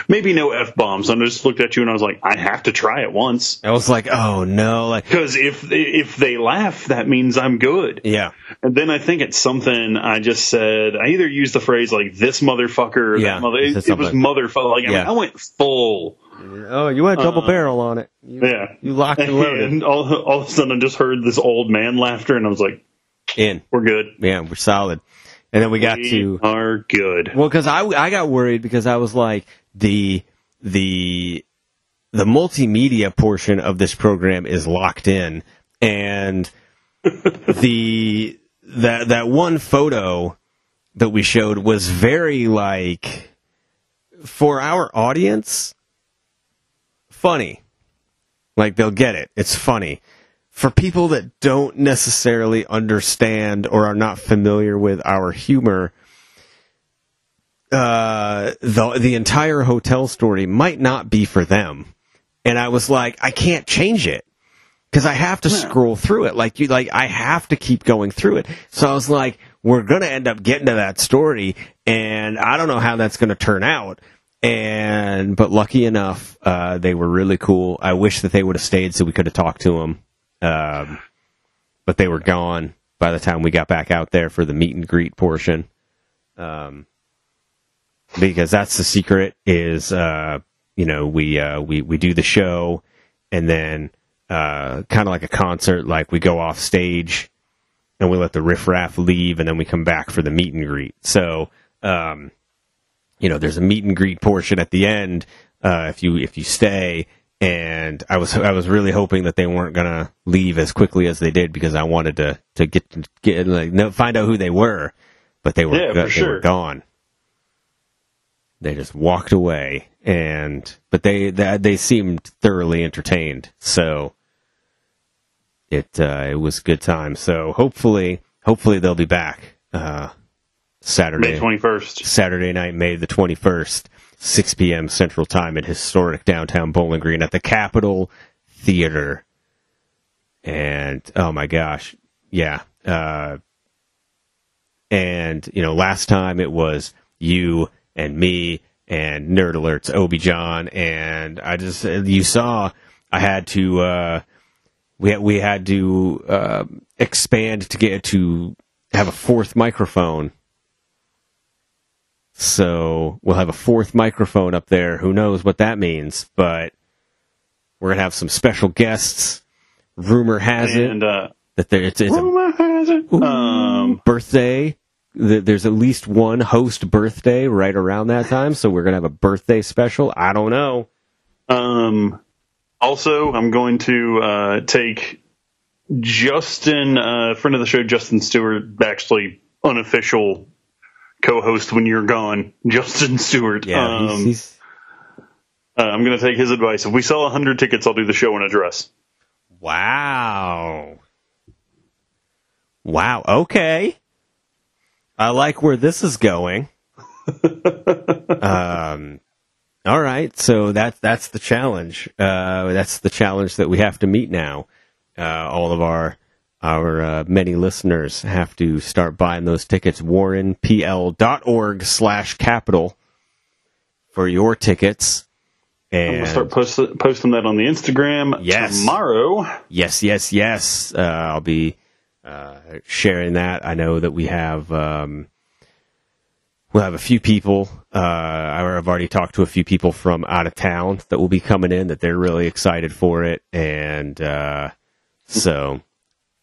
maybe no f bombs. And I just looked at you and I was like, I have to try it once. I was like, oh no, like, because if if they laugh, that means I'm good. Yeah. And then I think it's something I just said. I either used the phrase like this motherfucker or yeah, that mother. It, it was motherfucker. Like, I, mean, I went full Oh, you went double uh, barrel on it. You, yeah, you locked and loaded. And all, all of a sudden, I just heard this old man laughter, and I was like, "In, we're good. Yeah, we're solid." And then we got we to are good. Well, because I I got worried because I was like the the the multimedia portion of this program is locked in, and the that that one photo that we showed was very like for our audience funny. Like they'll get it. It's funny. For people that don't necessarily understand or are not familiar with our humor, uh, the the entire hotel story might not be for them. And I was like, I can't change it because I have to scroll through it. Like you, like I have to keep going through it. So I was like, we're gonna end up getting to that story, and I don't know how that's gonna turn out and but lucky enough, uh, they were really cool. I wish that they would have stayed so we could have talked to them, um, but they were gone by the time we got back out there for the meet and greet portion. Um, because that's the secret is uh, you know we uh, we we do the show and then uh, kind of like a concert, like we go off stage and we let the riffraff leave and then we come back for the meet and greet. So. Um, you know, there's a meet and greet portion at the end uh, if you if you stay. And I was I was really hoping that they weren't gonna leave as quickly as they did because I wanted to to get get like no, find out who they were, but they were yeah, go, they sure. were gone. They just walked away, and but they they, they seemed thoroughly entertained, so it uh, it was a good time. So hopefully hopefully they'll be back. Uh, Saturday, May 21st. Saturday night, May the 21st, 6 p.m. Central Time in historic downtown Bowling Green at the Capitol Theater. And oh my gosh, yeah. Uh, and you know, last time it was you and me and Nerd Alerts, Obi John, and I just you saw I had to uh, we had, we had to uh, expand to get to have a fourth microphone so we'll have a fourth microphone up there. Who knows what that means? But we're gonna have some special guests. Rumor has and, it uh, that there it's, it's rumor a has it. ooh, Um, birthday there's at least one host birthday right around that time, so we're gonna have a birthday special. I don't know. Um, also, I'm going to uh, take Justin, uh, friend of the show, Justin Stewart, actually unofficial co-host when you're gone, Justin Stewart. Yeah, um, he's, he's uh, I'm going to take his advice. If we sell 100 tickets, I'll do the show in a dress. wow, wow. Okay, I like where this is going. um, all right, so that's that's the challenge. Uh, that's the challenge that we have to meet now. Uh, all of our our uh, many listeners have to start buying those tickets. WarrenPL.org slash capital for your tickets. And start post- posting that on the Instagram Yes. tomorrow. yes, yes, yes. Uh, I'll be uh, sharing that. I know that we have um, we'll have a few people. Uh, I've already talked to a few people from out of town that will be coming in. That they're really excited for it, and uh, so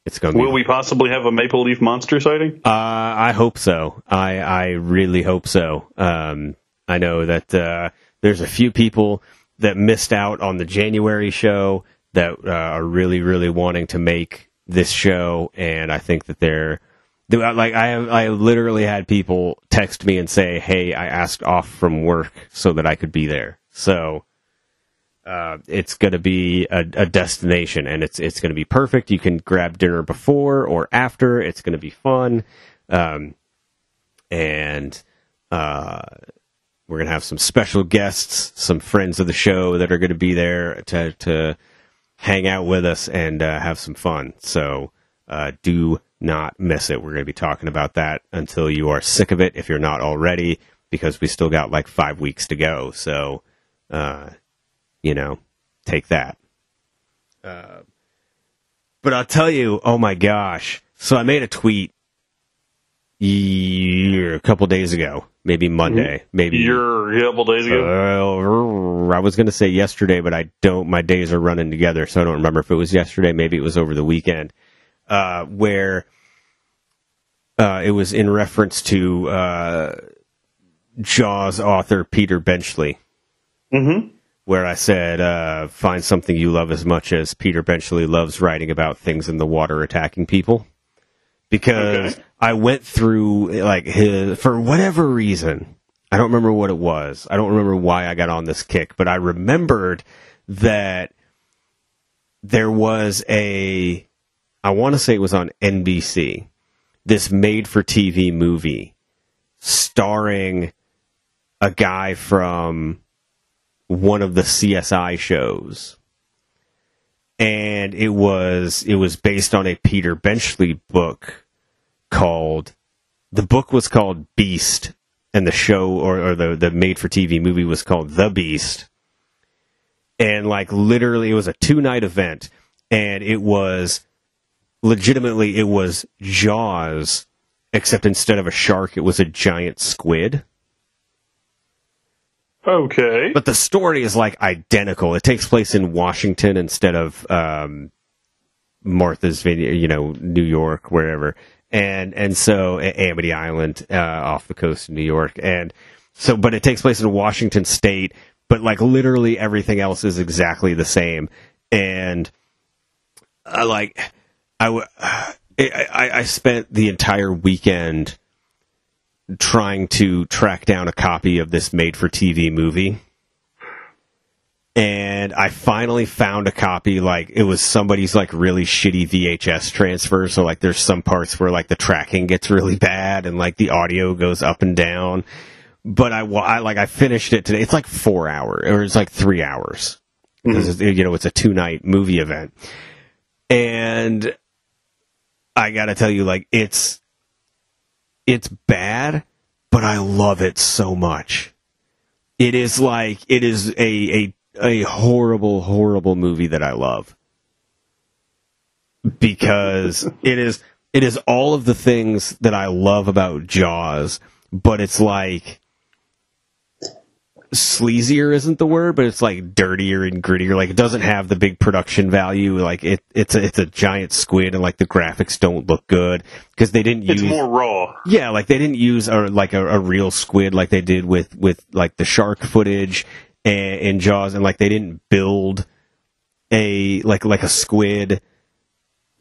it's going to be. Will we possibly have a Maple Leaf Monster sighting? Uh, I hope so. I I really hope so. Um, I know that uh, there's a few people that missed out on the January show that uh, are really really wanting to make this show, and I think that they're like I have, I literally had people text me and say, "Hey, I asked off from work so that I could be there." So. Uh, it's going to be a, a destination, and it's it's going to be perfect. You can grab dinner before or after. It's going to be fun, um, and uh, we're going to have some special guests, some friends of the show that are going to be there to to hang out with us and uh, have some fun. So uh, do not miss it. We're going to be talking about that until you are sick of it, if you're not already, because we still got like five weeks to go. So. You know, take that. Uh, but I'll tell you, oh my gosh. So I made a tweet ye- a couple days ago, maybe Monday, maybe. You're a couple days ago. Uh, I was going to say yesterday, but I don't. My days are running together, so I don't remember if it was yesterday. Maybe it was over the weekend, uh, where uh, it was in reference to uh, Jaws author Peter Benchley mm-hmm. Where I said, uh, find something you love as much as Peter Benchley loves writing about things in the water attacking people. Because Okay. I went through, like, his, for whatever reason, I don't remember what it was. I don't remember why I got on this kick, but I remembered that there was a, I want to say it was on NBC, this made for TV movie starring a guy from one of the CSI shows. And it was it was based on a Peter Benchley book called the book was called Beast and the show or, or the, the made for TV movie was called The Beast. And like literally it was a two night event and it was legitimately it was Jaws except instead of a shark it was a giant squid. Okay. But the story is like identical. It takes place in Washington instead of um, Martha's Vineyard, you know, New York, wherever. And and so Amity Island uh, off the coast of New York. And so, but it takes place in Washington State. But like literally everything else is exactly the same. And I like I I I spent the entire weekend trying to track down a copy of this made for TV movie. And I finally found a copy, like, it was somebody's, like, really shitty VHS transfer. So, like, there's some parts where, like, the tracking gets really bad and, like, the audio goes up and down. But I, I like, I finished it today. It's like four hours, or it's like three hours. Mm-hmm. Because, it's- you know, it's a two night movie event. And I gotta tell you, like, it's, it's bad, but I love it so much. It is like it is a a a horrible horrible movie that I love because it is it is all of the things that I love about Jaws, but it's like sleazier isn't the word, but it's like dirtier and grittier. Like it doesn't have the big production value. Like it, it's a, it's a giant squid, and like the graphics don't look good because they didn't It's use. more raw. Yeah, like they didn't use a, like a, a real squid like they did with with like the shark footage and, in Jaws, and like they didn't build a like like a squid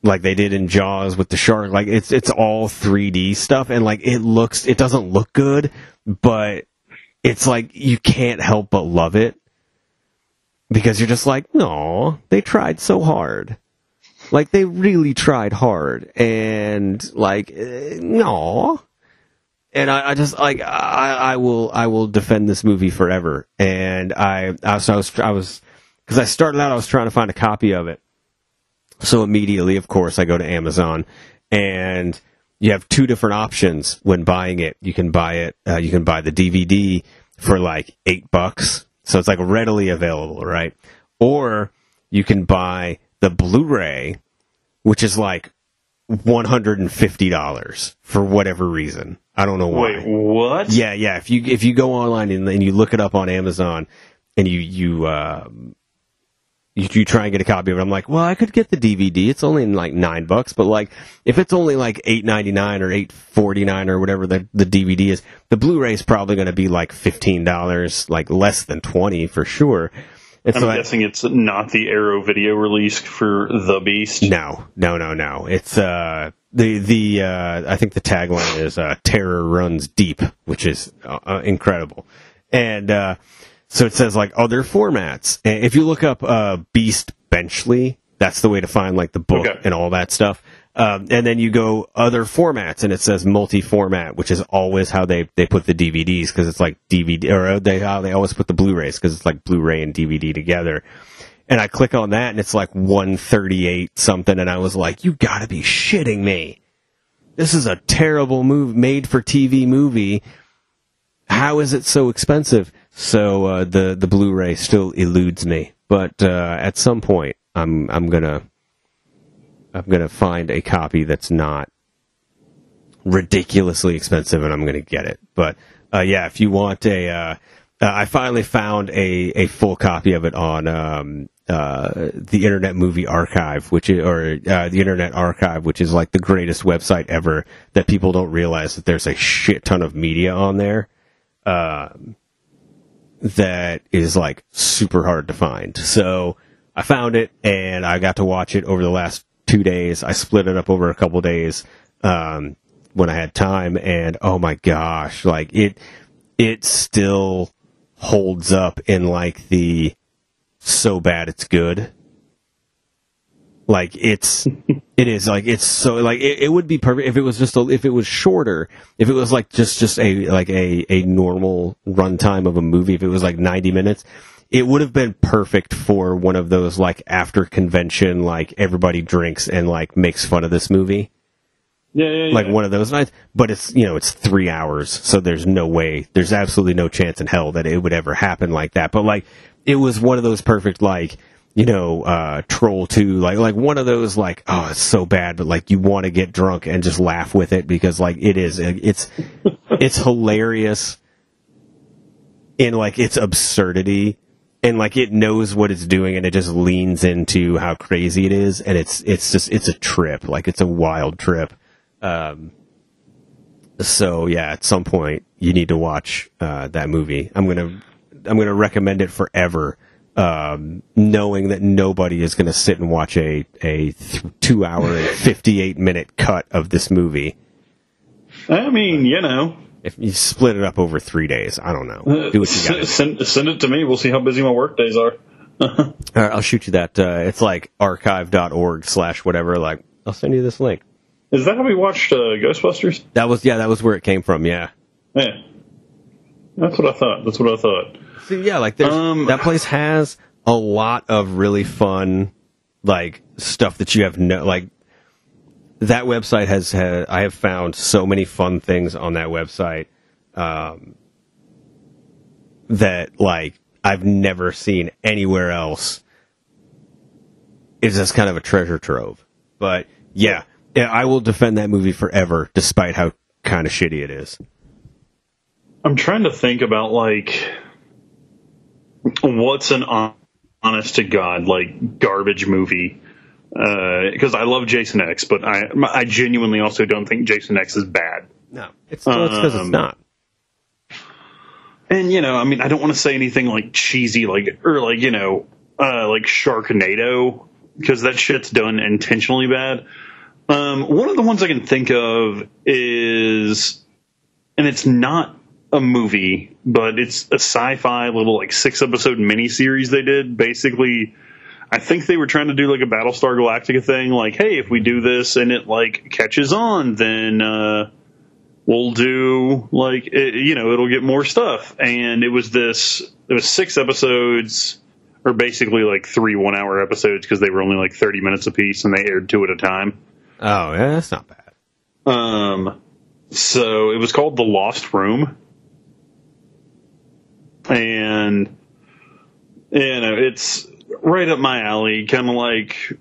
like they did in Jaws with the shark. Like it's it's all 3D stuff, and like it looks it doesn't look good, but it's like you can't help but love it because you're just like, no, they tried so hard. Like they really tried hard, and like, eh, no. And I, I just like I, I will I will defend this movie forever. And I I was I was I was because I started out I was trying to find a copy of it. So immediately, of course, I go to Amazon, and you have two different options when buying it. You can buy it. Uh, you can buy the DVD for like eight bucks, so it's like readily available, right? Or you can buy the Blu-ray, which is like one hundred and fifty dollars for whatever reason. I don't know why. Wait, what? Yeah, yeah. If you if you go online and, and you look it up on Amazon and you you uh, you, you try and get a copy of it, I'm like, well, I could get the DVD. It's only like nine bucks, but like if it's only like eight ninety nine or eight forty nine or whatever the the DVD is, the Blu-ray is probably going to be like fifteen dollars, like less than twenty for sure. And I'm so I- guessing it's not the Arrow video release for The Beast. No, no, no, no. It's uh the the uh I think the tagline is uh terror runs deep, which is uh, uh, incredible. And uh so it says like other formats. And if you look up uh Beast Benchley, that's the way to find like the book Okay. and all that stuff. Um, and then you go other formats, and it says multi-format, which is always how they, they put the DVDs because it's like DVD, or they how they always put the Blu-rays because it's like Blu-ray and DVD together and I click on that and it's like 138 something and I was like, you gotta be shitting me. This is a terrible move made for TV movie. How is it so expensive? So uh, the the Blu-ray still eludes me, but uh, at some point I'm I'm gonna I'm gonna find a copy that's not ridiculously expensive and I'm gonna get it. But uh, yeah, if you want a, uh, uh, I finally found a, a full copy of it on um, uh, the Internet Movie Archive, which is, or uh, the Internet Archive, which is like the greatest website ever. That people don't realize that there's a shit ton of media on there. Um, that is like super hard to find. So I found it and I got to watch it over the last two days. I split it up over a couple days um, when I had time, and oh my gosh, like it, it still holds up in like the so bad it's good. Like it's, it is like it's so like it, it would be perfect if it was just a, if it was shorter, if it was like just just a like a a normal runtime of a movie. If it was like ninety minutes, it would have been perfect for one of those like after convention like everybody drinks and like makes fun of this movie Yeah, yeah, yeah. like one of those nights. But it's you know it's three hours, so there's no way, there's absolutely no chance in hell that it would ever happen like that. But like it was one of those perfect like you know uh troll 2 like like one of those like oh it's so bad but like you want to get drunk and just laugh with it because like it is it's it's hilarious in like its absurdity and like it knows what it's doing and it just leans into how crazy it is and it's it's just it's a trip. Like it's a wild trip. Um so yeah at some point you need to watch uh that movie. I'm gonna i'm gonna recommend it forever um knowing that nobody is gonna sit and watch a a th- two hour and 58 minute cut of this movie I mean, you know, if you split it up over three days i don't know uh, do what you gotta send, send it to me. We'll see how busy my work days are. All right, I'll shoot you that. Uh, it's like archive.org slash whatever. Like, I'll send you this link. Is that how we watched uh, Ghostbusters? That was, yeah, that was where it came from. Yeah. Yeah. That's what I thought. That's what I thought. So, yeah, like there's, Um, that place has a lot of really fun, like stuff that you have no, like that website has, had, I have found so many fun things on that website, um, that like I've never seen anywhere else. It's just kind of a treasure trove. But yeah, yeah, I will defend that movie forever, despite how kind of shitty it is. I'm trying to think about like what's an honest to god like garbage movie? Because I love Jason X, but I I genuinely also don't think Jason X is bad. No, it's because it's Um, not. And you know, I mean, I don't want to say anything like cheesy, like or like you know, uh, like Sharknado, because that shit's done intentionally bad. Um, one of the ones I can think of is, and it's not a movie, but it's a sci-fi little like six episode miniseries they did. Basically, I think they were trying to do like a Battlestar Galactica thing, like, hey, if we do this and it like catches on, then uh, we'll do like it, you know it'll get more stuff. And it was this, it was six episodes, or basically like three one hour episodes because they were only like thirty minutes apiece, and they aired two at a time. Oh, yeah, that's not bad. Um, so it was called The Lost Room. And, you know, it's right up my alley, kind of like,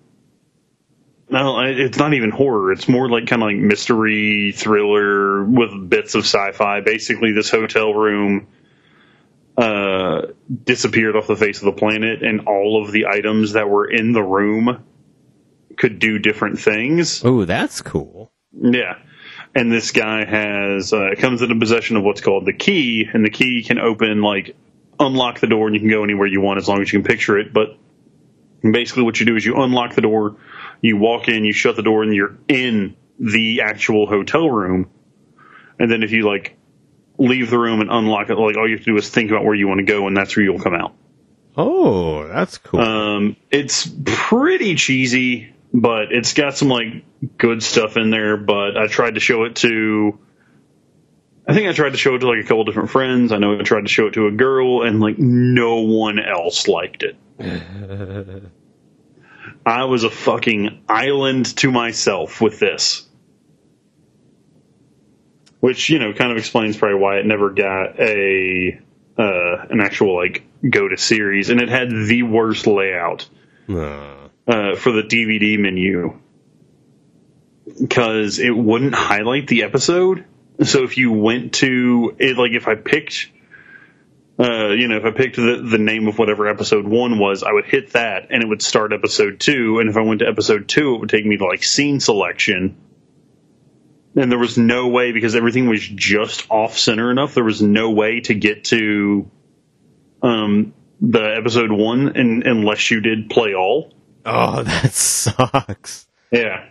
no, it's not even horror. It's more like kind of like mystery thriller with bits of sci-fi. Basically, this hotel room uh, disappeared off the face of the planet, and all of the items that were in the room could do different things. Oh, that's cool. Yeah. And this guy has uh, comes into possession of what's called the key, and the key can open like unlock the door, and you can go anywhere you want as long as you can picture it. But basically, what you do is you unlock the door, you walk in, you shut the door, and you're in the actual hotel room. And then if you like leave the room and unlock it, like all you have to do is think about where you want to go, and that's where you'll come out. Oh, that's cool. Um, it's pretty cheesy, but it's got some like good stuff in there. But I tried to show it to, I think I tried to show it to like a couple different friends. I know I tried to show it to a girl, and like no one else liked it. I was a fucking island to myself with this. Which, you know, kind of explains probably why it never got a uh, an actual like go to series, and it had the worst layout uh, for the DVD menu because it wouldn't highlight the episode. So if you went to it, like if I picked, uh, you know, if I picked the, the name of whatever episode one was, I would hit that and it would start episode two. And if I went to episode two, it would take me to like scene selection. And there was no way because everything was just off center enough. There was no way to get to um, the episode one in, unless you did play all. Oh, that sucks. Yeah.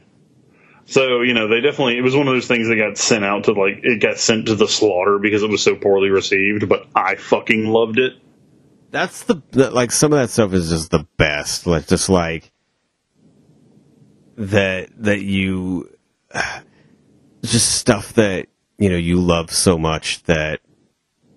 So, you know, they definitely, it was one of those things that got sent out to like, it got sent to the slaughter because it was so poorly received, but I fucking loved it. That's the, like some of that stuff is just the best. Like just like that that you just stuff that you know you love so much that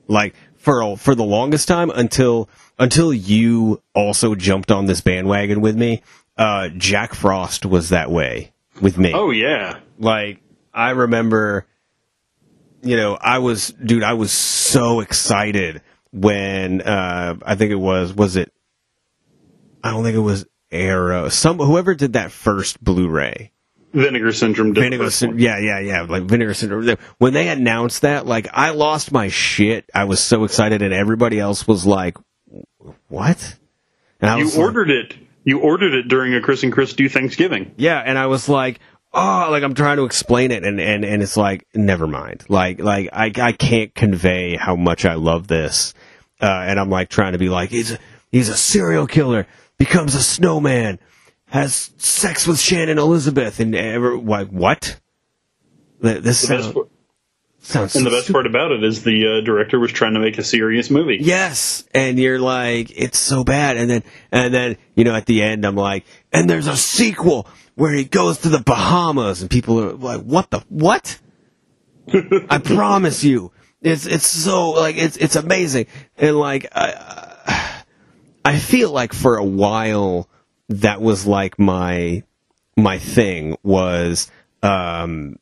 like for for the longest time until until you also jumped on this bandwagon with me. Uh, Jack Frost was that way with me. Oh, yeah. Like I remember, you know, I was, dude, I was so excited when uh, I think it was, was it? I don't think it was Arrow. Some whoever did that first Blu-ray. Vinegar Syndrome Vinegar, first Syn- one. yeah, yeah, yeah, like Vinegar Syndrome. When they announced that, like, I lost my shit. I was so excited, and everybody else was like, "What?" And I You like- ordered it. You ordered it during a Chris and Chris do Thanksgiving. Yeah, and I was like, oh, like I'm trying to explain it, and and and it's like, never mind. Like like I I can't convey how much I love this, uh, and I'm like trying to be like, he's a, he's a serial killer, becomes a snowman, has sex with Shannon Elizabeth, and ever like what? This The best, sound- part- sounds and the best part about it is the uh, director was trying to make a serious movie. Yes, and you're like, it's so bad, and then and then you know at the end I'm like, and there's a sequel where he goes to the Bahamas, and people are like, what the what? I promise you, it's it's so like it's it's amazing, and like I I feel like for a while that was like my my thing was um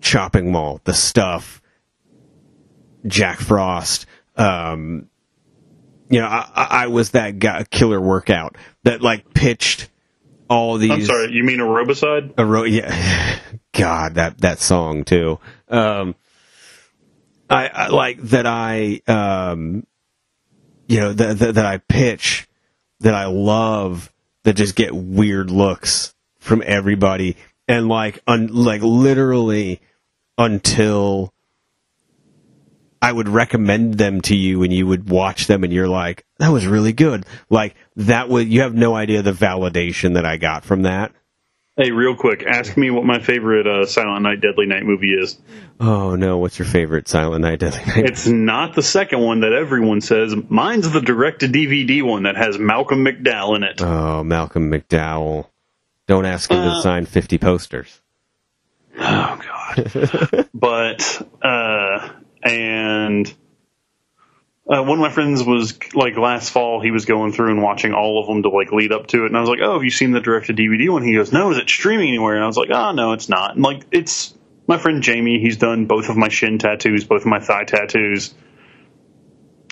chopping mall the stuff Jack Frost. Um, you know, I, I was that guy, killer workout that like pitched all these. I'm sorry, you mean Aerobicide? A ro- yeah, God, that that song too. Um, I, I like that. I um, you know that, that that I pitch that I love that just get weird looks from everybody and like un, like literally until I would recommend them to you and you would watch them and you're like that was really good like that would you have no idea the validation that I got from that Hey, real quick, ask me what my favorite uh, Silent Night, Deadly Night movie is. oh no what's your favorite Silent Night Deadly Night It's not the second one that everyone says. Mine's the direct to DVD one that has Malcolm McDowell in it. oh Malcolm McDowell don't ask him to sign 50 posters Oh God. but uh, and uh, one of my friends was like last fall. He was going through and watching all of them to like lead up to it, and I was like, "Oh, have you seen the direct to DVD one?" He goes, "No, is it streaming anywhere?" And I was like, "Oh, no, it's not." And like, it's my friend Jamie. He's done both of my shin tattoos, both of my thigh tattoos.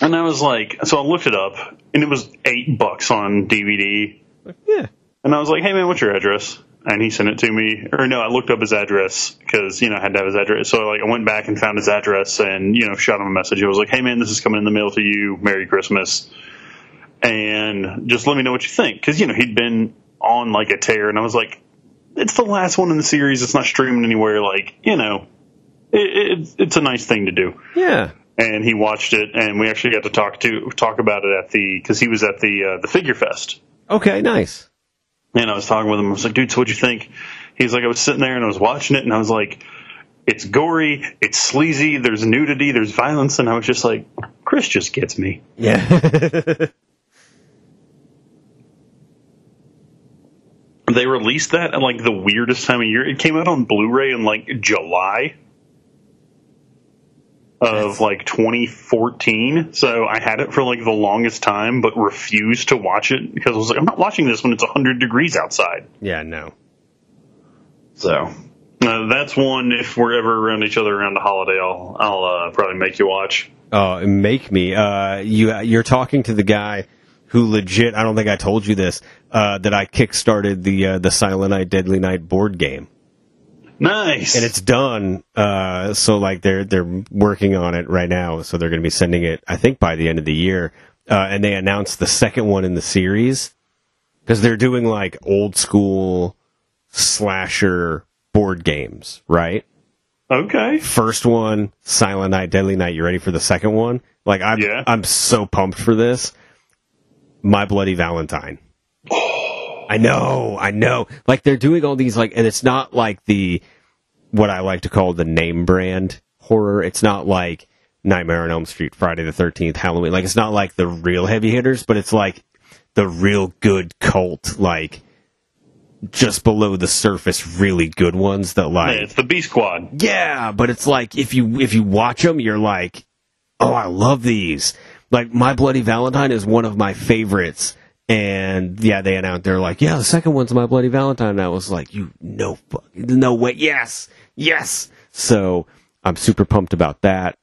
And I was like, so I looked it up, and it was eight bucks on DVD. yeah And I was like, hey man, what's your address? And he sent it to me. Or no, I looked up his address because, you know, I had to have his address. So like I went back and found his address and, you know, shot him a message. I was like, hey man, this is coming in the mail to you. Merry Christmas. And just let me know what you think. Cause, you know, he'd been on like a tear and I was like, it's the last one in the series. It's not streaming anywhere. Like, you know, it, it, it's a nice thing to do yeah and he watched it, and we actually got to talk to talk about it at the because he was at the uh, the figure fest, okay nice and I was talking with him. I was like, "Dude, so what'd you think?" He's like, "I was sitting there and I was watching it, and I was like, it's gory, it's sleazy, there's nudity, there's violence," and I was just like, "Chris just gets me." yeah They released that at like the weirdest time of year. It came out on Blu-ray in like July of like 2014. So I had it for like the longest time, but refused to watch it because I was like, I'm not watching this when it's 100 degrees outside. yeah no So uh, that's one. If we're ever around each other around the holiday, I'll I'll uh, probably make you watch. Oh, make me. Uh, you you're talking to the guy who legit. I don't think I told you this. Uh, that I kickstarted the uh, the Silent Night Deadly Night board game, Nice. and it's done. Uh, so like they're they're working on it right now. So they're going to be sending it. I think by the end of the year. Uh, and they announced the second one in the series because they're doing like old school slasher board games, right? okay. first one, Silent Night, Deadly Night. You ready for the second one? Like I'm, Yeah. I'm so pumped for this. My Bloody Valentine. I know, I know. Like they're doing all these like, and it's not like the what I like to call the name brand horror. It's not like Nightmare on Elm Street, Friday the Thirteenth, Halloween. Like it's not like the real heavy hitters, but it's like the real good cult, like just below the surface, really good ones that like Yeah, it's the B Squad. yeah, but it's like if you if you watch them, you're like, oh, I love these. Like My Bloody Valentine is one of my favorites, and yeah, they announced they're like, yeah, the second one's My Bloody Valentine. And I was like, you no fuck, no way, yes, yes. So I'm super pumped about that.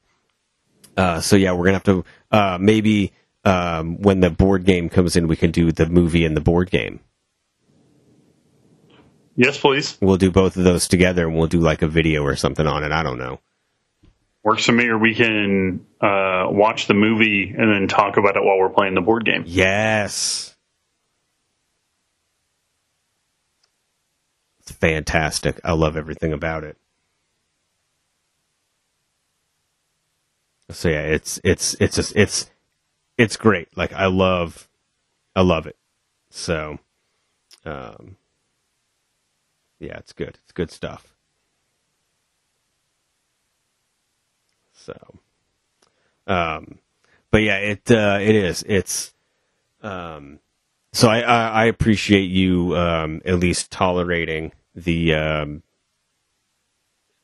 Uh, so yeah, we're gonna have to uh, maybe um, when the board game comes in, we can do the movie and the board game. Yes, please. We'll do both of those together, and we'll do like a video or something on it. I don't know. Works for me, or we can uh, watch the movie and then talk about it while we're playing the board game. Yes. Fantastic. I love everything about it. So yeah, it's it's it's just it's it's great. Like I love I love it. So um yeah, it's good. It's good stuff. So um but yeah, it uh, it is. It's um, so I, I, I appreciate you um, at least tolerating the um,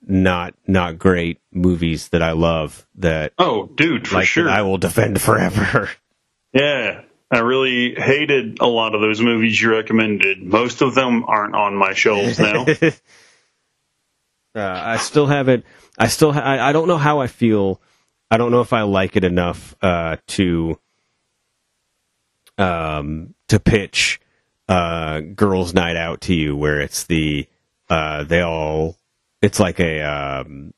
not not great movies that I love that Oh, dude, for like sure. I will defend forever. Yeah, I really hated a lot of those movies you recommended. Most of them aren't on my shelves now. Uh, I still haven't. I still. Ha- I, I don't know how I feel. I don't know if I like it enough uh, to um, to pitch uh, girls' night out to you, where it's the uh, they all. It's like a um,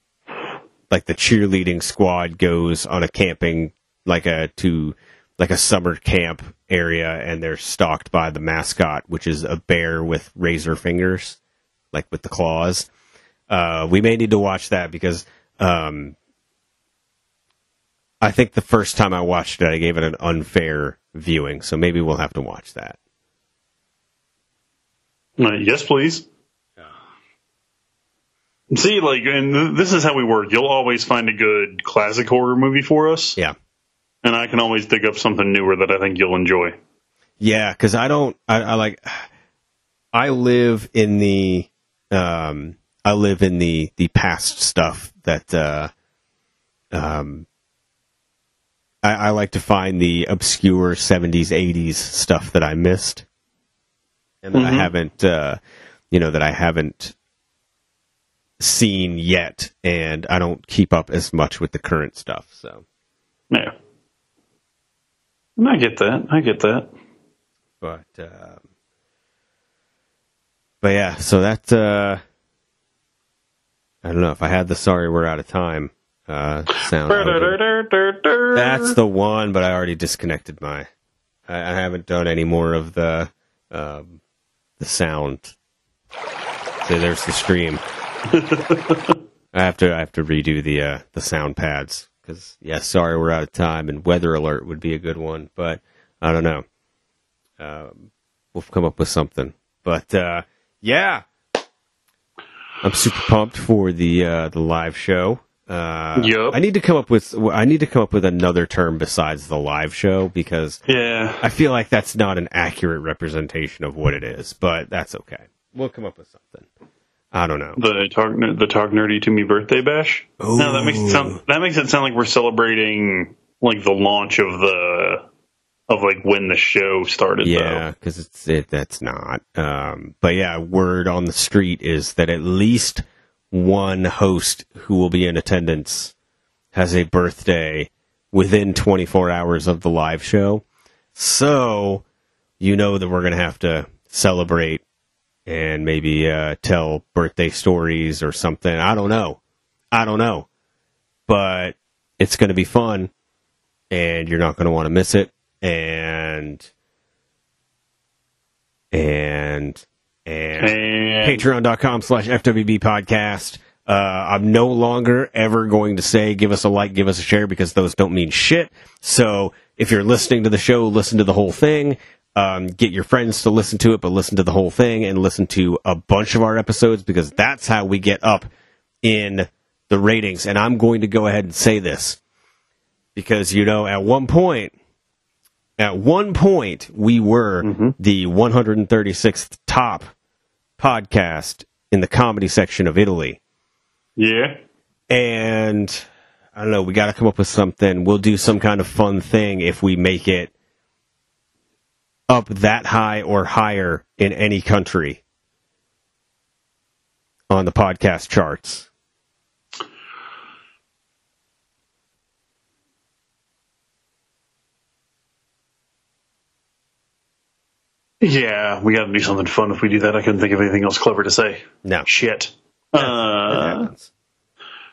like the cheerleading squad goes on a camping like a to like a summer camp area, and they're stalked by the mascot, which is a bear with razor fingers, like with the claws. Uh, we may need to watch that because um, I think the first time I watched it, I gave it an unfair viewing. So maybe we'll have to watch that. Uh, yes, please. See, like, and th- this is how we work. You'll always find a good classic horror movie for us, Yeah. and I can always dig up something newer that I think you'll enjoy. Yeah, because I don't. I, I like. I live in the. Um, I live in the the past stuff that. Uh, um. I, I like to find the obscure '70s, '80s stuff that I missed, and that I Mhm. haven't. Uh, you know that I haven't seen yet, and I don't keep up as much with the current stuff. So. Yeah. And I get that. I get that. but um, but yeah, so that uh, I don't know if I had the sorry we're out of time uh, sound. That's the one, but I already disconnected my. I, I haven't done any more of the um, the sound. So there's the scream. I have to I have to redo the uh, the sound pads because yeah, sorry we're out of time, and weather alert would be a good one, but I don't know. Um, we'll come up with something, but uh, yeah, I'm super pumped for the uh, the live show. Uh, Yup. I need to come up with I need to come up with another term besides the live show because Yeah. I feel like that's not an accurate representation of what it is, but that's okay. We'll come up with something. I don't know. The talk, the talk nerdy to me birthday bash. No, that makes it sound that makes it sound like we're celebrating like the launch of the of like when the show started. Yeah, because it's it. That's not. Um, but yeah, word on the street is that at least one host who will be in attendance has a birthday within 24 hours of the live show. So you know that we're gonna have to celebrate and maybe uh, tell birthday stories or something. I don't know. I don't know. But it's going to be fun and you're not going to want to miss it. And, and, and, And patreon.com slash FWB podcast. Uh, I'm no longer ever going to say give us a like, give us a share because those don't mean shit. So if you're listening to the show, listen to the whole thing. Um, get your friends to listen to it, but listen to the whole thing and listen to a bunch of our episodes because that's how we get up in the ratings. And I'm going to go ahead and say this because, you know, at one point, at one point, we were the 136th top podcast in the comedy section of Italy. yeah, And I don't know, we got to come up with something. We'll do some kind of fun thing if we make it up that high or higher in any country on the podcast charts. Yeah, we got to do something fun. If we do that, I couldn't think of anything else clever to say. No. Shit. It Uh.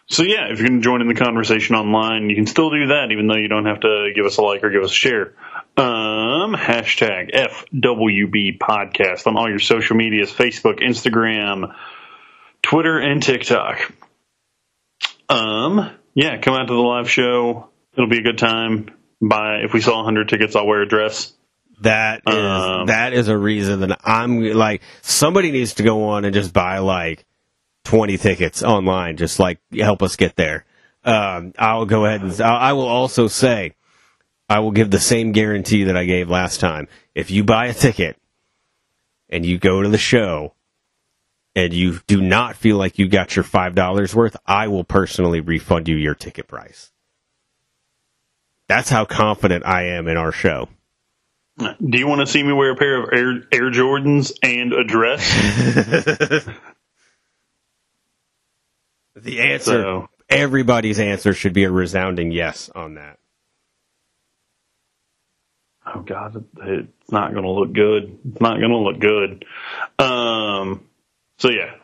So yeah, if you're going to join in the conversation online, you can still do that, even though you don't have to give us a like or give us a share. Um, hashtag FWB podcast on all your social medias: Facebook, Instagram, Twitter, and TikTok. Um, yeah, come out to the live show. It'll be a good time. Buy if we sell 100 tickets, I'll wear a dress. That is Um, that is a reason that I'm like somebody needs to go on and just buy like twenty tickets online, just like help us get there. Um, I'll go ahead and I I will also say I will give the same guarantee that I gave last time. If you buy a ticket and you go to the show and you do not feel like you got your five dollars worth, I will personally refund you your ticket price. That's how confident I am in our show. Do you want to see me wear a pair of Air, Air Jordans and a dress? The answer, So- everybody's answer should be a resounding yes on that. oh god, it's not going to look good. It's not going to look good. Um, so yeah,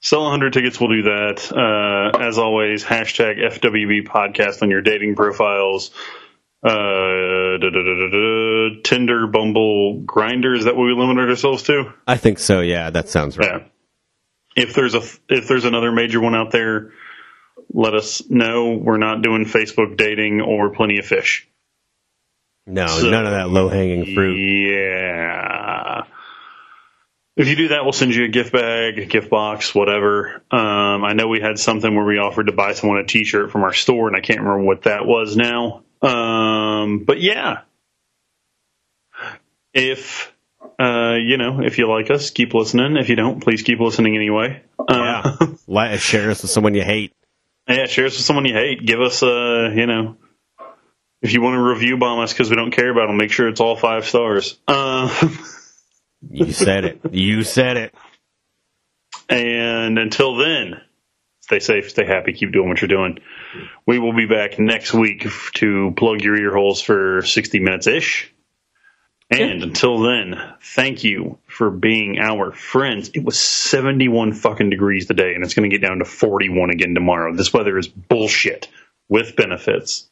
sell 100 tickets. We'll do that. Uh, as always, hashtag FWB podcast on your dating profiles. Uh, da, da, da, Tinder, Bumble, Grindr. Is that what we limited ourselves to? I think so. Yeah, that sounds right. Yeah. If there's a if there's another major one out there, let us know. We're not doing Facebook dating or Plenty of Fish. No, So- none of that low hanging fruit. Yeah. If you do that, we'll send you a gift bag, a gift box, whatever. Um, I know we had something where we offered to buy someone a T-shirt from our store, and I can't remember what that was now. Um, but yeah, if uh, you know, if you like us, keep listening. If you don't, please keep listening anyway. Uh, Yeah, Li- share us with someone you hate. yeah, share us with someone you hate. Give us a, you know, if you want to review bomb us because we don't care about them, make sure it's all five stars. Uh, You said it. You said it. and until then, stay safe, stay happy, keep doing what you're doing. We will be back next week to plug your ear holes for 60 minutes ish. And until then, thank you for being our friends. It was 71 fucking degrees today, and it's going to get down to 41 again tomorrow. This weather is bullshit with benefits.